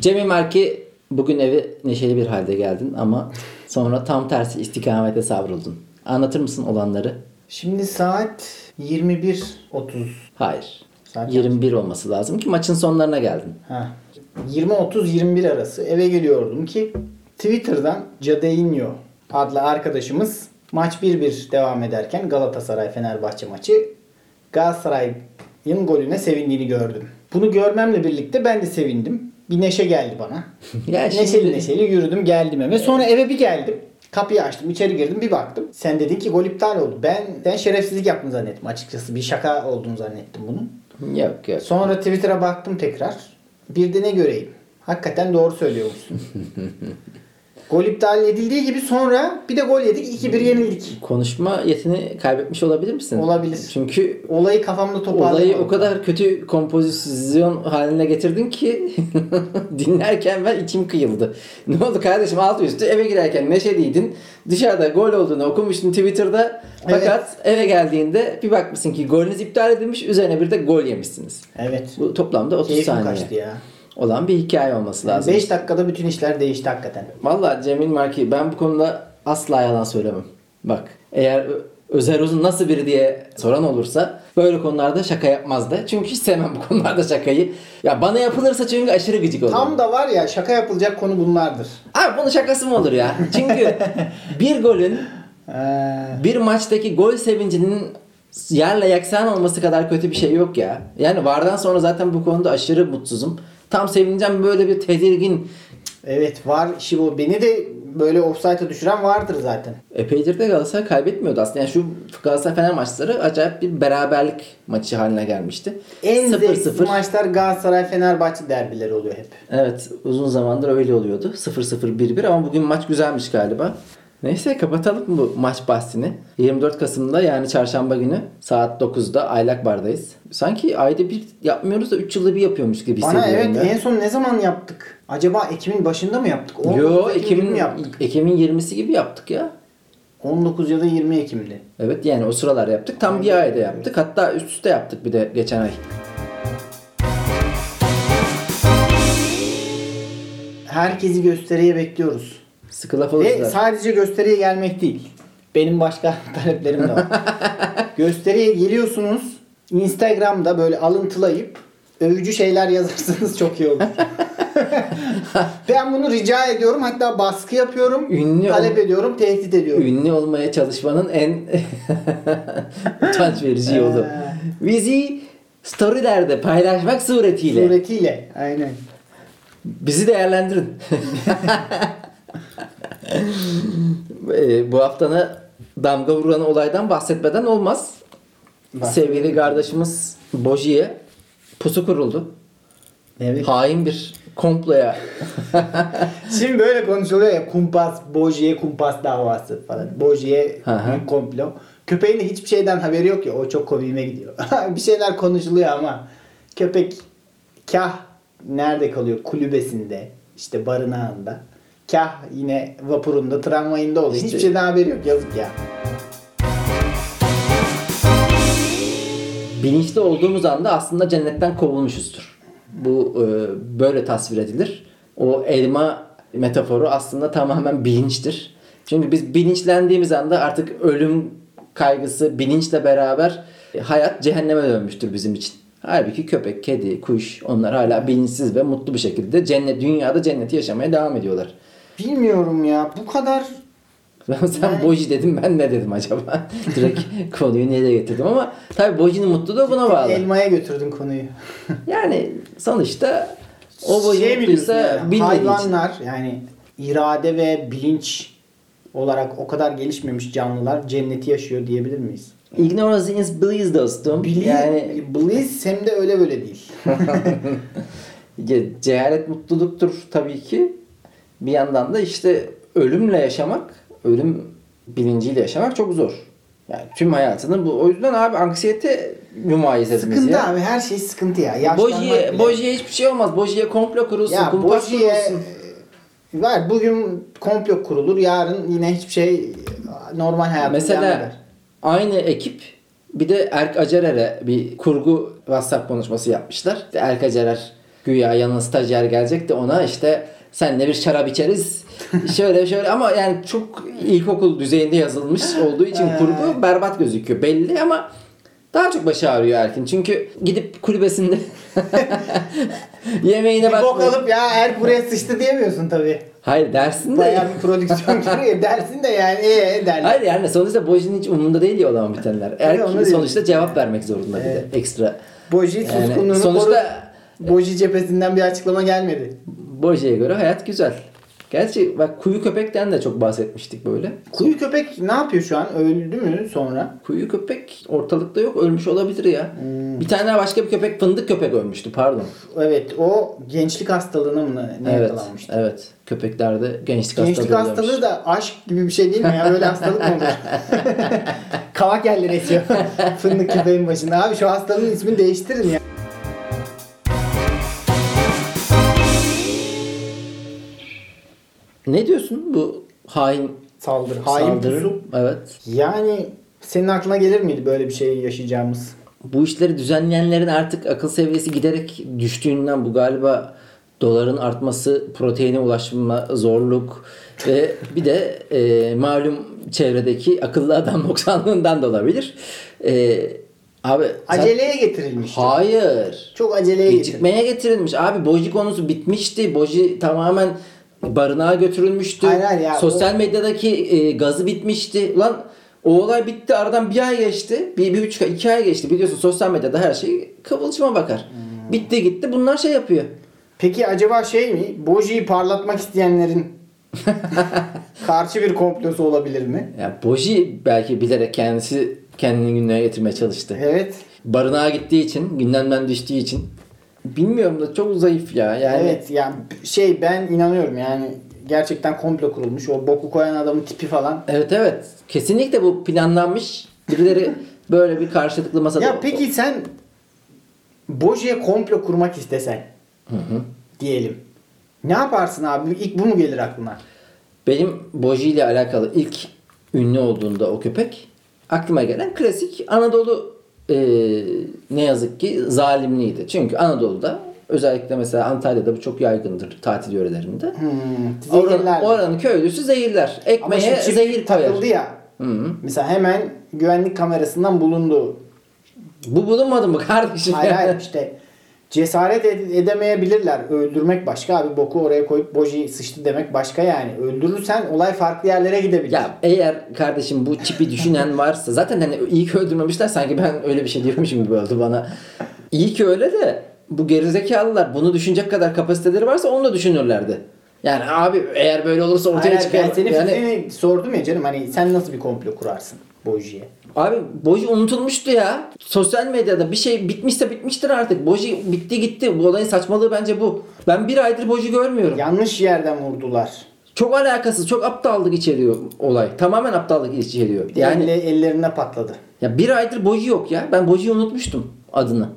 Cemil Marki bugün evi neşeli bir halde geldin ama sonra tam tersi istikamete savruldun. Anlatır mısın olanları? Şimdi saat 21.30. Hayır. Saat 21 olması lazım ki maçın sonlarına geldin. Ha. 20.30-21 arası eve geliyordum ki Twitter'dan Cadeinho adlı arkadaşımız maç 1-1 devam ederken Galatasaray Fenerbahçe maçı Galatasaray'ın golüne sevindiğini gördüm. Bunu görmemle birlikte ben de sevindim. Bir neşe geldi bana. Ya şimdi- neşeli neşeli yürüdüm geldim eve. Sonra eve bir geldim. Kapıyı açtım, içeri girdim, bir baktım. Sen dedin ki gol iptal oldu. Ben sen şerefsizlik yaptın zannettim açıkçası. Bir şaka olduğunu zannettim bunun. Yok yok. Sonra Twitter'a baktım tekrar. Bir de ne göreyim? Hakikaten doğru söylüyormuşsun. gol iptal edildiği gibi sonra bir de gol yedik. 2-1 yenildik. Konuşma yetini kaybetmiş olabilir misin? Olabilir. Çünkü Olayı kafamda toparladım. olayı o kadar kötü kompozisyon haline getirdin ki dinlerken ben içim kıyıldı. Ne oldu kardeşim altı üstü eve girerken neşeliydin. Dışarıda gol olduğunu okumuştun Twitter'da. Fakat eve geldiğinde bir bakmışsın ki golünüz iptal edilmiş. Üzerine bir de gol yemişsiniz. Evet. Bu toplamda 30 Keyfim saniye kaçtı ya. Olan bir hikaye olması lazım. 5 dakikada bütün işler değişti hakikaten. Valla Cemil Marki ben bu konuda asla yalan söylemem. Bak eğer Özer Uzun nasıl biri diye soran olursa böyle konularda şaka yapmazdı. Çünkü hiç sevmem bu konularda şakayı. Ya bana yapılırsa çünkü aşırı gıcık olurum. Tam da var ya şaka yapılacak konu bunlardır. Abi bunun şakası mı olur ya? Çünkü bir golün Ee, bir maçtaki gol sevincinin yerle yaksan olması kadar kötü bir şey yok ya. Yani vardan sonra zaten bu konuda aşırı mutsuzum. Tam sevineceğim böyle bir tedirgin. evet var. Şimdi beni de böyle offside'a düşüren vardır zaten. Epeydir de Galatasaray kaybetmiyordu aslında. Yani şu Galatasaray Fener maçları acayip bir beraberlik maçı haline gelmişti. En 0-0. zevkli maçlar Galatasaray Fenerbahçe derbileri oluyor hep. Evet uzun zamandır öyle oluyordu. 0-0 1-1 ama bugün maç güzelmiş galiba. Neyse kapatalım bu maç bahsini. 24 Kasım'da yani çarşamba günü saat 9'da Aylak Bar'dayız. Sanki ayda bir yapmıyoruz da 3 yılda bir yapıyormuş gibi Bana hissediyorum evet ya. en son ne zaman yaptık? Acaba Ekim'in başında mı yaptık? 19 Yo Ekim Ekim'in, mi yaptık? Ekim'in 20'si gibi yaptık ya. 19 ya da 20 Ekim'di. Evet yani o sıralar yaptık. Tam bir ayda yaptık. Hatta üst üste yaptık bir de geçen ay. Herkesi gösteriye bekliyoruz. Sıkı laf Ve sadece gösteriye gelmek değil. Benim başka taleplerim de var. gösteriye geliyorsunuz. Instagram'da böyle alıntılayıp övücü şeyler yazarsanız çok iyi olur. ben bunu rica ediyorum. Hatta baskı yapıyorum. Ünlü talep ol- ediyorum. Tehdit ediyorum. Ünlü olmaya çalışmanın en utanç verici yolu. Bizi storylerde paylaşmak suretiyle Suretiyle. Aynen. bizi değerlendirin. Ee, Bu haftana damga vuran olaydan bahsetmeden olmaz. Sevgili kardeşimiz Boji'ye pusu kuruldu. Evet. Hain bir komploya Şimdi böyle konuşuluyor ya kumpas, Boji'ye kumpas davası falan. Boji'ye komplo. Köpeğin de hiçbir şeyden haberi yok ya. O çok komiğime gidiyor. bir şeyler konuşuluyor ama köpek kah nerede kalıyor? Kulübesinde. işte barınağında. Kah yine vapurunda, tramvayında oluyor. Hiçbir şeyden haberi yok. Yazık ya. bilinçli olduğumuz anda aslında cennetten kovulmuşuzdur. Bu e, böyle tasvir edilir. O elma metaforu aslında tamamen bilinçtir. Çünkü biz bilinçlendiğimiz anda artık ölüm kaygısı bilinçle beraber e, hayat cehenneme dönmüştür bizim için. Halbuki köpek, kedi, kuş onlar hala bilinçsiz ve mutlu bir şekilde cennet dünyada cenneti yaşamaya devam ediyorlar. Bilmiyorum ya. Bu kadar Sen Yani- boji dedim ben ne dedim acaba? Direkt konuyu nereye getirdim ama tabii bojinin mutluluğu buna bağlı. elmaya götürdün konuyu. Yani sonuçta o boyu şey mutluysa yani, bilmediği için. hayvanlar yani irade ve bilinç olarak o kadar gelişmemiş canlılar cenneti yaşıyor diyebilir miyiz? Ignorance is bliss dostum. Bili, yani bliss hem de öyle böyle değil. ce- cehalet mutluluktur tabii ki. Bir yandan da işte ölümle yaşamak, ölüm bilinciyle yaşamak çok zor. Yani tüm hayatını bu. O yüzden abi anksiyete mümayesesimiz sıkıntı ya. abi her şey sıkıntı ya. Yaşlanmak Bojiye, bile. Bojiye hiçbir şey olmaz. Bojiye komplo kurulsun, ya kumpas Bojiye kurulsun. e, var bugün komplo kurulur yarın yine hiçbir şey normal hayatına Mesela aynı ekip bir de Erk Acerer'e bir kurgu WhatsApp konuşması yapmışlar. İşte Erk Acerer Güya yanına stajyer gelecek de ona işte senle bir şarap içeriz. şöyle şöyle ama yani çok ilkokul düzeyinde yazılmış olduğu için kurgu berbat gözüküyor belli ama daha çok başı ağrıyor Erkin. Çünkü gidip kulübesinde yemeğine Bir bok bak. alıp ya er buraya sıçtı diyemiyorsun tabii. Hayır dersin de. Bayağı bir prodüksiyon giriyor. Dersin de yani ee derler. Hayır yani sonuçta Boji'nin hiç umurunda değil ya olan bitenler. Erkin sonuçta cevap vermek zorunda bir de ekstra. Boji Yani suskunluğunu sonuçta- korup Boji cephesinden bir açıklama gelmedi. Boji'ye göre hayat güzel. Gerçi bak kuyu köpekten de çok bahsetmiştik böyle. Kuyu köpek ne yapıyor şu an? Öldü mü sonra? Kuyu köpek ortalıkta yok ölmüş olabilir ya. Hmm. Bir tane daha başka bir köpek fındık köpek ölmüştü pardon. Evet o gençlik hastalığına mı ne evet. yakalanmıştı? Evet. Köpeklerde gençlik, Gençlik hastalığı hastalığı oluyormuş. da aşk gibi bir şey değil mi ya? Öyle hastalık mı olur? Kavak yerleri esiyor. Fındık köpeğin başında. Abi şu hastalığın ismini değiştirin ya. Ne diyorsun bu hain Saldır. Hain saldırı? pusu. Evet. Yani senin aklına gelir miydi böyle bir şey yaşayacağımız? bu işleri düzenleyenlerin artık akıl seviyesi giderek düştüğünden bu galiba doların artması, proteine ulaşma zorluk ve bir de e, malum çevredeki akıllı adam noksanlığından da olabilir. E, abi sen- Aceleye getirilmiş. hayır. Çok aceleye getirilmiş. Gecikmeye getirilmiş. Abi Boji konusu bitmişti. Boji tamamen barınağa götürülmüştü. Hayır, hayır ya, Sosyal medyadaki e, gazı bitmişti. Ulan o olay bitti. Aradan bir ay geçti. Bir, bir buçuk ay, iki ay geçti. Biliyorsun sosyal medyada her şey kıvılcıma bakar. Hmm. Bitti gitti. Bunlar şey yapıyor. Peki acaba şey mi? Boji'yi parlatmak isteyenlerin karşı bir komplosu olabilir mi? Ya Boji belki bilerek kendisi kendini gündeme getirmeye çalıştı. Evet. Barınağa gittiği için, gündemden düştüğü için. Bilmiyorum da çok zayıf ya. Yani Evet yani şey ben inanıyorum yani gerçekten komplo kurulmuş. O boku koyan adamın tipi falan. Evet evet. Kesinlikle bu planlanmış. Birileri böyle bir karşılıklı masada... Ya peki sen Boji'ye komplo kurmak istesen diyelim. Ne yaparsın abi? İlk bu mu gelir aklına? Benim Boji ile alakalı ilk ünlü olduğunda o köpek aklıma gelen klasik Anadolu e, ne yazık ki zalimliğiydi. Çünkü Anadolu'da özellikle mesela Antalya'da bu çok yaygındır tatil yörelerinde. Hmm, Oranın, oranın köylüsü zehirler. Ekmeğe zehir koyar. ya. Hı. Mesela hemen güvenlik kamerasından bulundu. Bu bulunmadı mı kardeşim? Hayır hayır işte cesaret ed- edemeyebilirler. Öldürmek başka abi. Boku oraya koyup Boji sıçtı demek başka yani. Öldürürsen olay farklı yerlere gidebilir. Ya eğer kardeşim bu çipi düşünen varsa zaten hani iyi ki öldürmemişler sanki ben öyle bir şey diyormuşum gibi oldu bana. İyi ki öyle de bu gerizekalılar bunu düşünecek kadar kapasiteleri varsa onu da düşünürlerdi. Yani abi eğer böyle olursa ortaya Hayır, çıkıyor. ben senin yani, sordum ya canım hani sen nasıl bir komplo kurarsın Boji'ye? Abi Boji unutulmuştu ya. Sosyal medyada bir şey bitmişse bitmiştir artık. Boji bitti gitti. Bu olayın saçmalığı bence bu. Ben bir aydır Boji görmüyorum. Yanlış yerden vurdular. Çok alakasız, çok aptallık içeriyor olay. Tamamen aptallık içeriyor. Yani elle- ellerine patladı. Ya bir aydır Boji yok ya. Ben Boji'yi unutmuştum adını.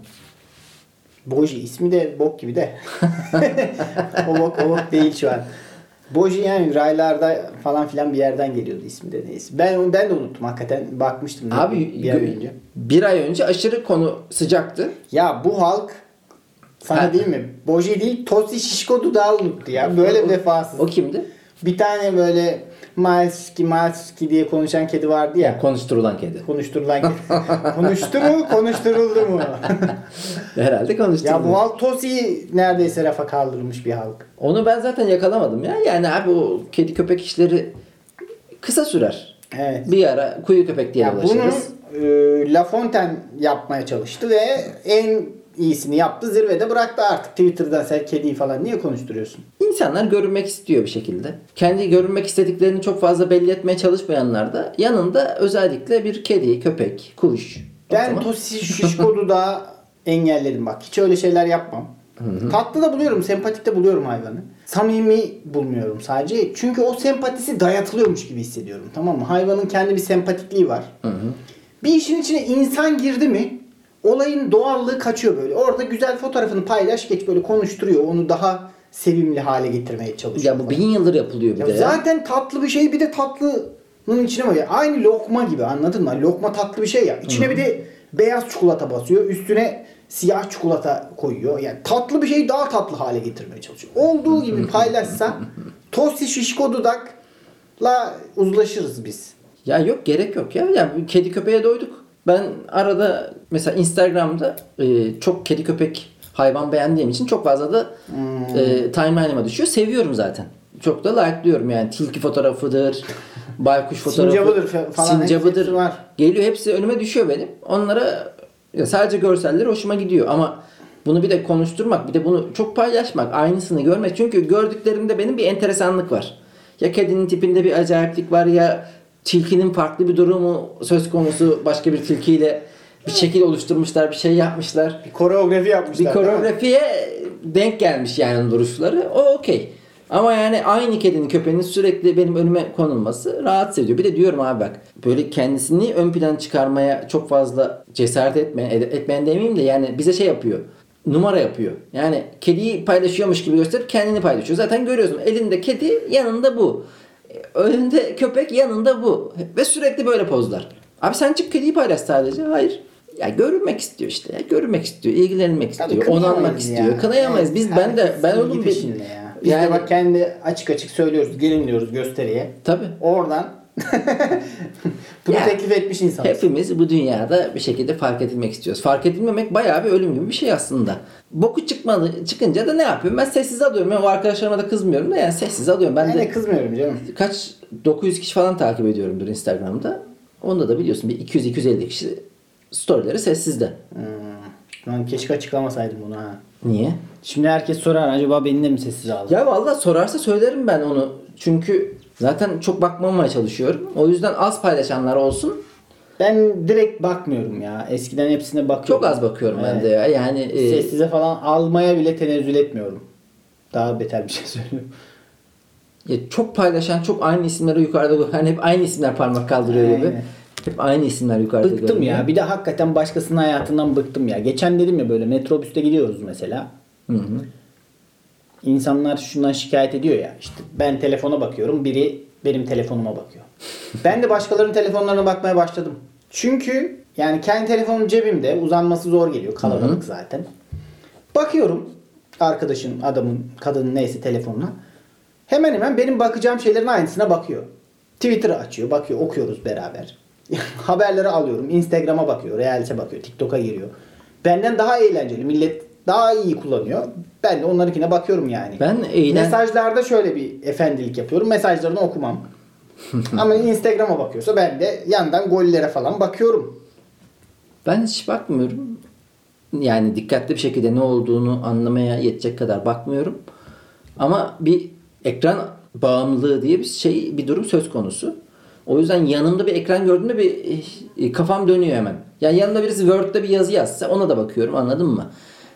Boji ismi de bok gibi de. o bok, o bok değil şu an. Boji yani raylarda falan filan bir yerden geliyordu ismi de neyse. Ben ben de unuttum hakikaten. Bakmıştım Abi bir ay önce. bir ay önce aşırı konu sıcaktı. Ya bu halk sana Ha. değil mi? Boji değil Tosi Şişko Dudağı unuttu ya. Böyle O- vefasız. O kimdi? Bir tane böyle Malski Malski diye konuşan kedi vardı ya. Konuşturulan kedi. Konuşturulan kedi. Konuştu mu? Konuşturuldu mu? Herhalde konuşturulan. ya bu halk Tosi'yi neredeyse rafa kaldırmış bir halk. Onu ben zaten yakalamadım ya. Yani abi o kedi köpek işleri kısa sürer. Evet. Bir ara kuyu köpek diye Ya bunu ulaşırız. e, La Fontaine yapmaya çalıştı ve en iyisini yaptı. Zirvede bıraktı artık. Twitter'dan sen kediyi falan niye konuşturuyorsun? İnsanlar görünmek istiyor bir şekilde. Kendi görünmek istediklerini çok fazla belli etmeye çalışmayanlar da yanında özellikle bir kedi, köpek, kuş. Ben Tosi Şişko Dudağı engelledim bak. Hiç öyle şeyler yapmam. Tatlı da buluyorum, sempatik de buluyorum hayvanı. Samimi bulmuyorum sadece. Çünkü o sempatisi dayatılıyormuş gibi hissediyorum. Tamam mı? Hayvanın kendi bir sempatikliği var. Bir işin içine insan girdi mi olayın doğallığı kaçıyor böyle. Orada güzel fotoğrafını paylaş geç böyle konuşturuyor. Onu daha sevimli hale getirmeye çalışıyor. Ya bu falan. bin yıldır yapılıyor bir Ya de ya. zaten tatlı bir şey bir de tatlının içine var. Aynı lokma gibi anladın mı? Lokma tatlı bir şey ya. İçine bir de beyaz çikolata basıyor. Üstüne siyah çikolata koyuyor. Yani tatlı bir şeyi daha tatlı hale getirmeye çalışıyor. Olduğu gibi paylaşsa Tosti Şişko Dudak'la uzlaşırız biz. Ya yok gerek yok ya. ya kedi köpeğe doyduk. Ben arada mesela Instagram'da e, çok kedi köpek hayvan beğendiğim için çok fazla da Hmm. e, timeline'ıma düşüyor. Seviyorum zaten. Çok da like'lıyorum yani. Tilki fotoğrafıdır, baykuş fotoğrafı, Sincabıdır fa- falan, sincabıdır. hepsi var. Geliyor hepsi önüme düşüyor benim. Onlara ya sadece görselleri hoşuma gidiyor ama bunu bir de konuşturmak, bir de bunu çok paylaşmak, aynısını görmek. Çünkü gördüklerimde benim bir enteresanlık var. Ya kedinin tipinde bir acayiplik var ya tilkinin farklı bir durumu söz konusu başka bir tilkiyle bir şekil oluşturmuşlar, bir şey yapmışlar. Bir koreografi yapmışlar. Bir koreografiye denk gelmiş yani duruşları. O okey. Ama yani aynı kedinin köpeğinin sürekli benim önüme konulması rahatsız ediyor. Bir de diyorum abi bak böyle kendisini ön plana çıkarmaya çok fazla cesaret etme, etmeyen demeyeyim de yani bize şey yapıyor. Numara yapıyor. Yani kediyi paylaşıyormuş gibi gösterip kendini paylaşıyor. Zaten görüyorsun elinde kedi yanında bu. Önünde köpek yanında bu. Ve sürekli böyle pozlar. Abi sen çık kediyi paylaş sadece. Hayır. Ya görünmek istiyor işte. Ya. Görünmek istiyor, ilgilenmek istiyor, onanmak ya. istiyor. Kınayamayız. Biz Evet, ben de ben oğlum bir ya. Biz yani de bak kendi açık açık söylüyoruz. Gelin diyoruz gösteriye. tabii. Oradan bunu Ya, teklif etmiş insanız. Hepimiz bu dünyada bir şekilde fark edilmek istiyoruz. Fark edilmemek bayağı bir ölüm gibi bir şey aslında. Boku çıkmadı, çıkınca da ne yapıyorum? Ben sessiz alıyorum. Ben o arkadaşlarıma da kızmıyorum da yani sessiz alıyorum. Ben Ben de de kızmıyorum canım. kaç 900 kişi falan takip ediyorumdur Instagram'da. Onda da biliyorsun bir 200-250 kişi storyleri sessizde. Hmm. Lan keşke açıklamasaydım bunu ha. Niye? Şimdi herkes sorar acaba beni de mi sessiz aldı? Ya vallahi sorarsa söylerim ben onu. Çünkü zaten çok bakmamaya çalışıyorum. O yüzden az paylaşanlar olsun. Ben direkt bakmıyorum ya. Eskiden hepsine bakıyorum. Çok az bakıyorum ben Evet. de ya. Yani e, Sessize falan almaya bile tenezzül etmiyorum. Daha beter bir şey söylüyorum. ya çok paylaşan çok aynı isimleri yukarıda hani hep aynı isimler parmak kaldırıyor gibi. Aynen. Hep aynı isimler yukarıda Bıktım görünüyor. ya. Bir de hakikaten başkasının hayatından bıktım ya. Geçen dedim ya böyle metrobüste gidiyoruz mesela. Hı hı. İnsanlar şundan şikayet ediyor ya. İşte ben telefona bakıyorum. Biri benim telefonuma bakıyor. ben de başkalarının telefonlarına bakmaya başladım. Çünkü yani kendi telefonum cebimde. Uzanması zor geliyor. Kalabalık zaten. Bakıyorum arkadaşın, adamın, kadının neyse telefonuna. Hemen hemen benim bakacağım şeylerin aynısına bakıyor. Twitter'ı açıyor, bakıyor, okuyoruz beraber. Haberleri alıyorum, Instagram'a bakıyor, Reels'e bakıyor, TikTok'a giriyor. Benden daha eğlenceli, millet daha iyi kullanıyor. Ben de onlarınkine bakıyorum yani. Ben eğlen... Mesajlarda şöyle bir efendilik yapıyorum. Mesajlarını okumam. Ama Instagram'a bakıyorsa ben de yandan gollere falan bakıyorum. Ben hiç bakmıyorum. Yani dikkatli bir şekilde ne olduğunu anlamaya yetecek kadar bakmıyorum. Ama bir ekran bağımlılığı diye bir şey bir durum söz konusu. O yüzden yanımda bir ekran gördüğümde bir e, kafam dönüyor hemen. Yani yanımda birisi Word'de bir yazı yazsa ona da bakıyorum anladın mı?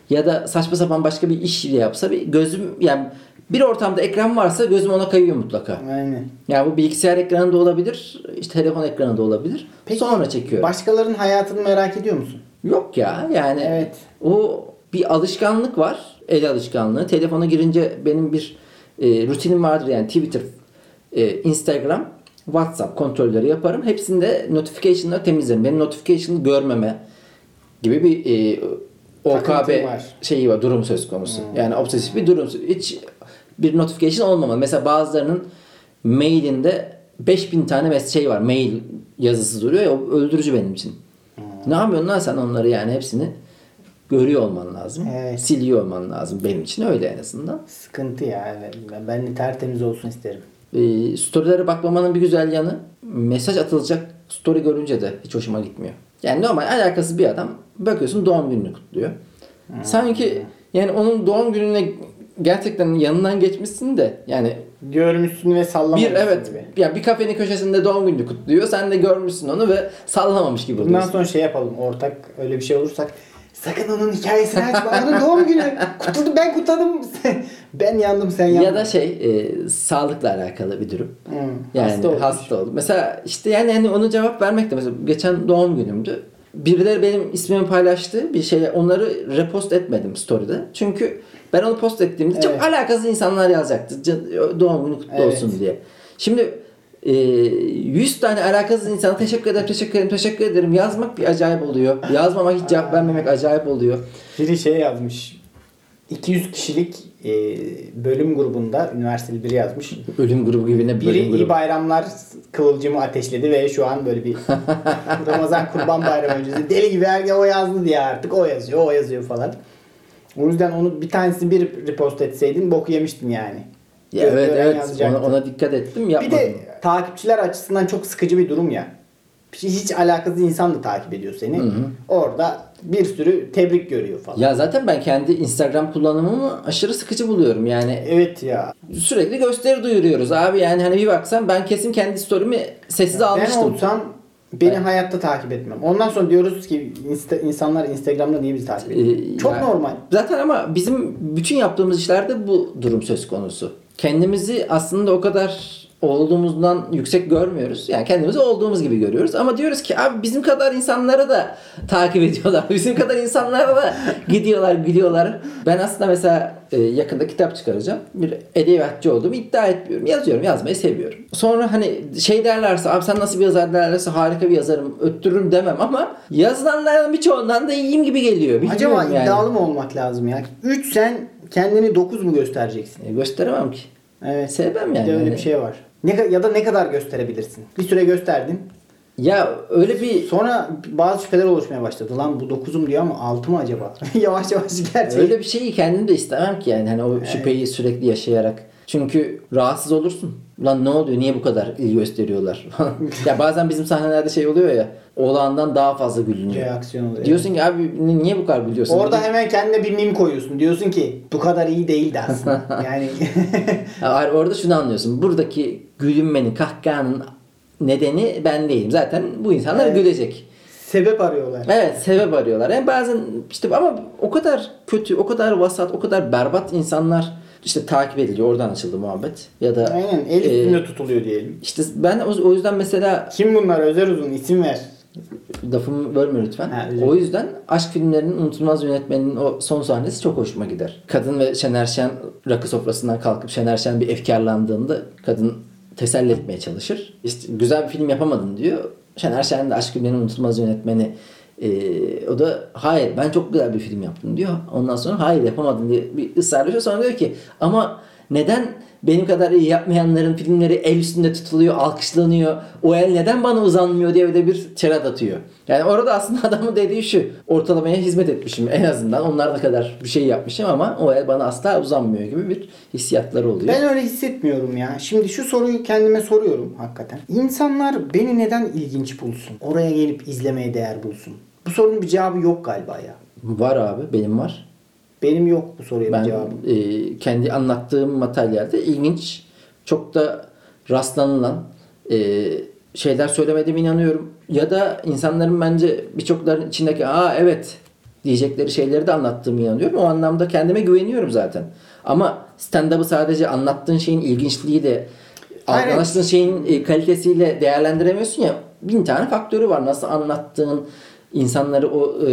Ya da saçma sapan başka bir iş yapsa bir gözüm yani bir ortamda ekran varsa gözüm ona kayıyor mutlaka. Aynen. Yani bu bilgisayar ekranı da olabilir, işte telefon ekranı da olabilir. Sonra çekiyor. Başkalarının hayatını merak ediyor musun? Yok ya yani Evet. o bir alışkanlık var. El alışkanlığı. Telefona girince benim bir e, rutinim vardır yani Twitter, e, Instagram, WhatsApp kontrolleri yaparım. Hepsinde notification'ları temizlerim. Benim notification'ı görmeme gibi bir e, OKB şeyi var, durum söz konusu. Yani obsesif bir durum. Hiç bir notification olmamalı. Mesela bazılarının mailinde 5000 tane şey var. Mail yazısı duruyor ya o öldürücü benim için. Ne yapıyorsun lan sen onları yani hepsini görüyor olman lazım. Evet. Siliyor olman lazım. Benim için öyle en azından. Sıkıntı ya. Ben, tertemiz olsun isterim. E, storylere bakmamanın bir güzel yanı mesaj atılacak story görünce de hiç hoşuma gitmiyor. Yani normal alakasız bir adam bakıyorsun doğum gününü kutluyor. Sanki yani onun doğum gününe gerçekten yanından geçmişsin de yani Görmüşsün ve sallamışsın bir evet gibi. ya bir kafenin köşesinde doğum gününü kutluyor. Sen de görmüşsün onu ve sallamamış gibi Bundan oluyorsun. sonra şey yapalım. Ortak öyle bir şey olursak sakın onun hikayesini açma. Onun doğum günü. Kutladım ben kutladım. ben yandım sen yandın. Ya da şey e, sağlıkla alakalı bir durum. Hı, Yani hasta hasta, olmuş. oldu. Mesela işte yani hani onu cevap vermek de mesela geçen doğum günümdü. Birileri benim ismimi paylaştı bir şeye onları repost etmedim story'de. Çünkü ben onu post ettiğimde çok Evet. alakasız insanlar yazacaktı. Doğum günü kutlu Evet. olsun diye. Şimdi e, 100 tane alakasız insana teşekkür ederim, teşekkür ederim, teşekkür ederim yazmak bir acayip oluyor. Yazmamak hiç cevap vermemek acayip oluyor. Biri şey yazmış. 200 kişilik e, bölüm grubunda üniversiteli biri yazmış. Ölüm grubu gibi ne Biri bölüm iyi grubu. bayramlar kıvılcımı ateşledi ve şu an böyle bir Ramazan kurban bayramı öncesi deli gibi her o yazdı diye artık o yazıyor o yazıyor falan. O yüzden onu bir tanesini bir repost etseydin boku yemiştin yani. Ya evet evet ona, ona dikkat ettim Bir yapmadım. de takipçiler açısından çok sıkıcı bir durum ya. Hiç alakasız insan da takip ediyor seni. Orada bir sürü tebrik görüyor falan. Ya zaten ben kendi Instagram kullanımımı aşırı sıkıcı buluyorum. Yani Evet ya. sürekli gösteri duyuruyoruz abi. Yani hani bir baksan ben kesin kendi story'mi sessize Ben almıştım. olsam beni Ben- hayatta takip etmem. Ondan sonra diyoruz ki insta- insanlar Instagram'da niye bizi takip ediyor? Ee, Çok yani- normal. Zaten ama bizim bütün yaptığımız işlerde bu durum söz konusu. Kendimizi aslında o kadar olduğumuzdan yüksek görmüyoruz. Yani kendimizi olduğumuz gibi görüyoruz. Ama diyoruz ki abi bizim kadar insanları da takip ediyorlar. Bizim kadar insanlara da gidiyorlar, gülüyorlar. Ben aslında mesela e, yakında kitap çıkaracağım. Bir edebiyatçı olduğumu iddia etmiyorum. Yazıyorum, yazmayı seviyorum. Sonra hani şey derlerse abi sen nasıl bir yazar derlerse harika bir yazarım, öttürürüm demem ama yazılanların birçoğundan da iyiyim gibi geliyor. Bilmiyorum Acaba yani. iddialı mı olmak lazım ya? 3 sen kendini 9 mu göstereceksin? E, gösteremem ki. Evet. Sevmem Bir yani. de öyle bir şey var. Ne ya da ne kadar gösterebilirsin? Bir süre gösterdin. Ya öyle bir Sonra bazı şüpheler oluşmaya başladı. Lan bu 9'um diyor ama 6 mı acaba? yavaş yavaş gerçek. öyle bir şeyi kendim de istemem ki yani hani o şüpheyi sürekli yaşayarak. Çünkü rahatsız olursun. Lan ne oluyor? Niye bu kadar ilgi gösteriyorlar? ya bazen bizim sahnelerde şey oluyor ya. Olağandan daha fazla gülünüyor. Reaksiyon oluyor. Diyorsun ki abi ni- niye bu kadar gülüyorsun? Orada hemen kendine bir mim koyuyorsun. Diyorsun ki bu kadar iyi değildi aslında. yani Ya orada şunu anlıyorsun. Buradaki gülünmenin, kahkahanın nedeni ben değilim. Zaten bu insanlar Evet. gülecek. sebep arıyorlar. Evet sebep arıyorlar. Yani bazen işte ama o kadar kötü, o kadar vasat, o kadar berbat insanlar işte takip ediliyor. Oradan açıldı muhabbet. Ya da Aynen el e, üstünde tutuluyor diyelim. işte ben o, o yüzden mesela Kim bunlar? Özer uzun isim ver. lafımı bölme lütfen. Ha, özür o yüzden aşk filmlerinin unutulmaz yönetmeninin o son sahnesi çok hoşuma gider. Kadın ve Şener Şen rakı sofrasından kalkıp Şener Şen bir efkarlandığında kadın teselli etmeye çalışır. İşte güzel bir film yapamadın diyor. Şener Şen de aşk filmlerinin unutulmaz yönetmeni ee, o da hayır ben çok güzel bir film yaptım diyor. Ondan sonra hayır yapamadın diye bir ısrarlıyor. Sonra diyor ki ama neden benim kadar iyi yapmayanların filmleri el üstünde tutuluyor, alkışlanıyor. O el neden bana uzanmıyor diye de bir çerat atıyor. Yani orada aslında adamın dediği şu. Ortalamaya hizmet etmişim en azından. Onlar da kadar bir şey yapmışım ama o el bana asla uzanmıyor gibi bir hissiyatları oluyor. Ben öyle hissetmiyorum ya. Şimdi şu soruyu kendime soruyorum hakikaten. İnsanlar beni neden ilginç bulsun? Oraya gelip izlemeye değer bulsun. Bu sorunun bir cevabı yok galiba ya. Var abi benim var. Benim yok bu soruya Ben bir cevabı. e, kendi anlattığım materyalde ilginç, çok da rastlanılan e, şeyler söylemediğime inanıyorum. Ya da insanların bence birçokların içindeki aa evet diyecekleri şeyleri de anlattığımı inanıyorum. O anlamda kendime güveniyorum zaten. Ama stand-up'ı sadece anlattığın şeyin ilginçliğiyle Aynen. anlattığın şeyin e, kalitesiyle değerlendiremiyorsun ya. Bin tane faktörü var. Nasıl anlattığın, insanları o e,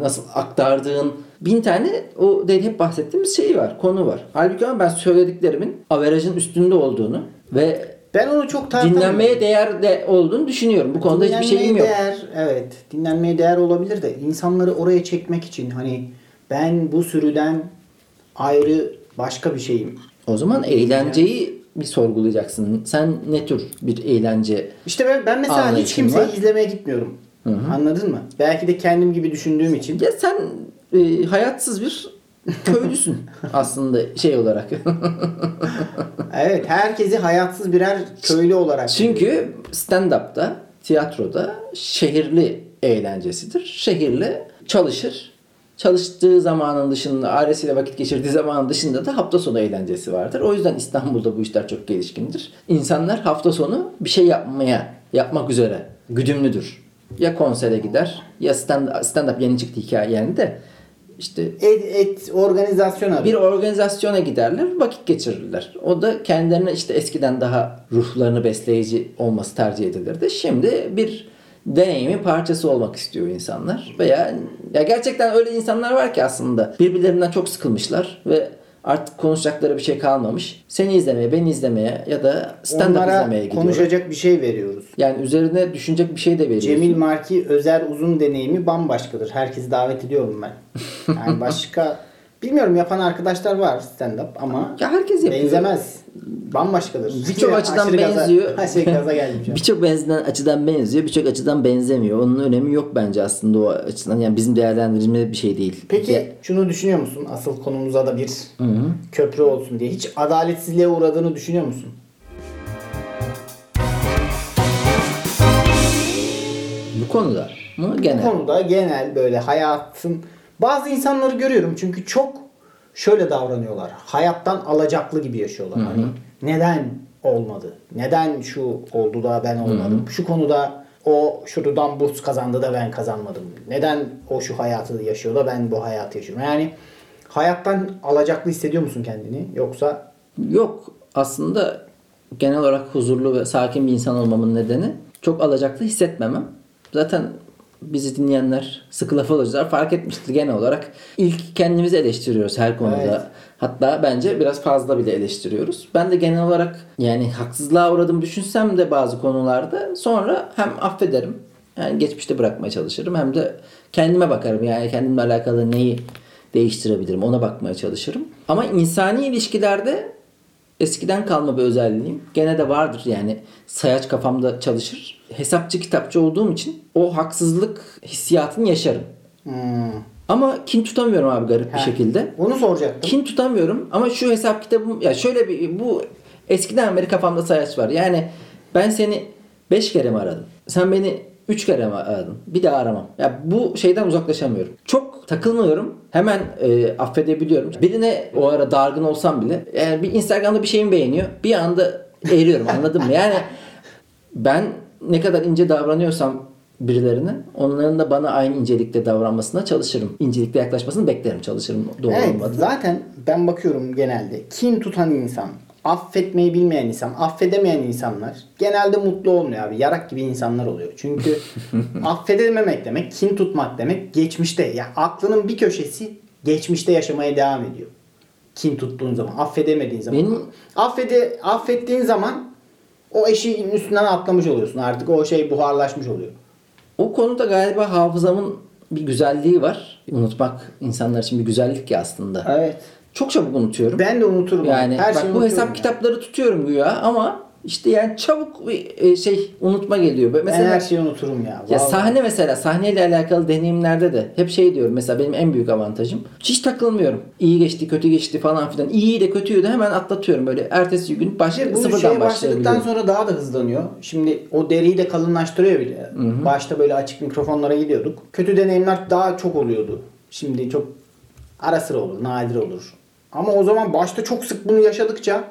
nasıl aktardığın bin tane o dedi hep bahsettiğimiz şey var, konu var. Halbuki ama ben söylediklerimin averajın üstünde olduğunu ve Ben onu çok tartamıyorum. dinlenmeye değer de olduğunu düşünüyorum. Bu konuda hiçbir Dinlenmeye şeyim yok. Değer, evet. Dinlenmeye değer olabilir de insanları oraya çekmek için hani ben bu sürüden ayrı başka bir şeyim. O zaman eğlenceyi bir sorgulayacaksın. Sen ne tür bir eğlence İşte ben, ben mesela hiç kimseyi var. izlemeye gitmiyorum. Anladın mı? Belki de kendim gibi düşündüğüm için. Ya sen e, hayatsız bir köylüsün aslında şey olarak. Evet, herkesi hayatsız birer köylü olarak. Çünkü stand-up'ta, tiyatroda şehirli eğlencesidir. Şehirli çalışır. Çalıştığı zamanın dışında, ailesiyle vakit geçirdiği zamanın dışında da hafta sonu eğlencesi vardır. O yüzden İstanbul'da bu işler çok gelişkindir. İnsanlar hafta sonu bir şey yapmaya, yapmak üzere güdümlüdür. Ya konsere gider, ya stand- stand-up yeni çıktı hikaye yani de işte et, et organizasyon arıyor. bir organizasyona giderler, vakit geçirirler. O da kendilerine işte eskiden daha ruhlarını besleyici olması tercih edilirdi. Şimdi bir deneyimin parçası olmak istiyor insanlar. Veya ya gerçekten öyle insanlar var ki aslında birbirlerinden çok sıkılmışlar ve Artık konuşacakları bir şey kalmamış. Seni izlemeye, beni izlemeye ya da stand-up izlemeye gidiyorlar. konuşacak bir şey veriyoruz. Yani üzerine düşünecek bir şey de veriyorsun. Cemil Marki Özer Uzun deneyimi bambaşkadır. Herkesi davet ediyorum ben. Yani başka bilmiyorum yapan arkadaşlar var stand up ama Ya herkes yapıyor. benzemez. Bambaşkadır. Birçok açıdan Aşırı gaza- benziyor. Aşırı gaza geldim şu an. Birçok benziden açıdan benziyor, birçok açıdan benzemiyor. Onun önemi yok bence aslında o açıdan. Yani bizim değerlendirimde bir şey değil. Peki Ya- şunu düşünüyor musun? Asıl konumuza da bir köprü olsun diye. Hiç adaletsizliğe uğradığını düşünüyor musun? bu konuda mı Bu genel? konuda genel böyle hayatın bazı insanları görüyorum çünkü çok şöyle davranıyorlar. Hayattan alacaklı gibi yaşıyorlar. Hani neden olmadı? Neden şu oldu da ben olmadım? Şu konuda o şuradan burs kazandı da ben kazanmadım. Neden o şu hayatı yaşıyor da ben bu hayatı yaşıyorum? Yani hayattan alacaklı hissediyor musun kendini? Yoksa Yok. Aslında genel olarak huzurlu ve sakin bir insan olmamın nedeni çok alacaklı hissetmemem. Zaten bizi dinleyenler, sıkı laf alıcılar fark etmiştir genel olarak. İlk kendimizi eleştiriyoruz her konuda. Evet. Hatta bence biraz fazla bile eleştiriyoruz. Ben de genel olarak yani haksızlığa uğradığımı düşünsem de bazı konularda sonra hem affederim. Yani geçmişte bırakmaya çalışırım hem de kendime bakarım. Yani kendimle alakalı neyi değiştirebilirim ona bakmaya çalışırım. Ama insani ilişkilerde eskiden kalma bir özelliğim. Gene de vardır yani sayaç kafamda çalışır. Hesapçı kitapçı olduğum için o haksızlık hissiyatını yaşarım. hmm, Ama kin tutamıyorum abi garip bir Heh. şekilde. onu soracaktım. Kin tutamıyorum ama şu hesap kitabım ya şöyle bir bu eskiden beri kafamda sayaç var. Yani ben seni 5 kere mi aradım? Sen beni 3 kere mi aradın? Bir daha aramam. Ya bu şeyden uzaklaşamıyorum. Çok takılmıyorum. Hemen e, affedebiliyorum. Birine o ara dargın olsam bile yani bir Instagram'da bir şeyimi beğeniyor. Bir anda eriyorum anladın mı? Yani ben ne kadar ince davranıyorsam birilerine onların da bana aynı incelikte davranmasına çalışırım. İncelikte yaklaşmasını beklerim çalışırım doğru Evet olmadı. zaten ben bakıyorum genelde kin tutan insan, affetmeyi bilmeyen insan, affedemeyen insanlar genelde mutlu olmuyor abi. Yarak gibi insanlar oluyor. Çünkü affedememek demek, kin tutmak demek geçmişte. Ya aklının bir köşesi geçmişte yaşamaya devam ediyor. Kin tuttuğun zaman, affedemediğin zaman. Benim- Affede, affettiğin zaman o eşiğin üstünden atlamış oluyorsun. Artık o şey buharlaşmış oluyor. O konuda galiba hafızamın bir güzelliği var. Unutmak insanlar için bir güzellik ya aslında. Evet. Çok çabuk unutuyorum. Ben de unuturum. yani Her bak bu hesap ya. kitapları tutuyorum güya ama işte yani çabuk bir e, şey unutma geliyor. Böyle Ben Mesela her şeyi unuturum ya. ya vallahi. sahne mesela sahneyle alakalı deneyimlerde de hep şey diyorum mesela benim en büyük avantajım hiç takılmıyorum. İyi geçti kötü geçti falan filan. İyi de kötüyü de hemen atlatıyorum böyle ertesi gün baş, İşte bu sıfırdan şeye başladıktan sonra daha da hızlanıyor. Şimdi o deriyi de kalınlaştırıyor bile. Başta böyle açık mikrofonlara gidiyorduk. Kötü deneyimler daha çok oluyordu. Şimdi çok ara sıra olur, nadir olur. Ama o zaman başta çok sık bunu yaşadıkça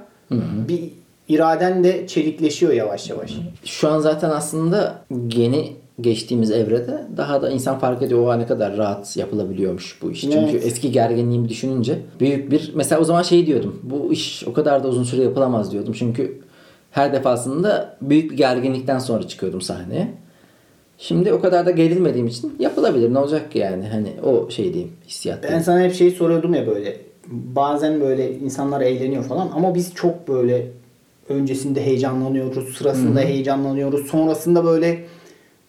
bir iraden de çelikleşiyor yavaş yavaş. Şu an zaten aslında yeni geçtiğimiz evrede daha da insan fark ediyor o ne kadar rahat yapılabiliyormuş bu iş. Çünkü Evet. eski gerginliğimi düşününce büyük bir mesela o zaman şey diyordum. Bu iş o kadar da uzun süre yapılamaz diyordum. Çünkü her defasında büyük bir gerginlikten sonra çıkıyordum sahneye. Şimdi o kadar da gerilmediğim için yapılabilir. Ne olacak ki yani? Hani o şey diyeyim hissiyat. Ben diyeyim. sana hep şey soruyordum ya böyle. Bazen böyle insanlar eğleniyor falan ama biz çok böyle öncesinde heyecanlanıyoruz, sırasında heyecanlanıyoruz. Sonrasında böyle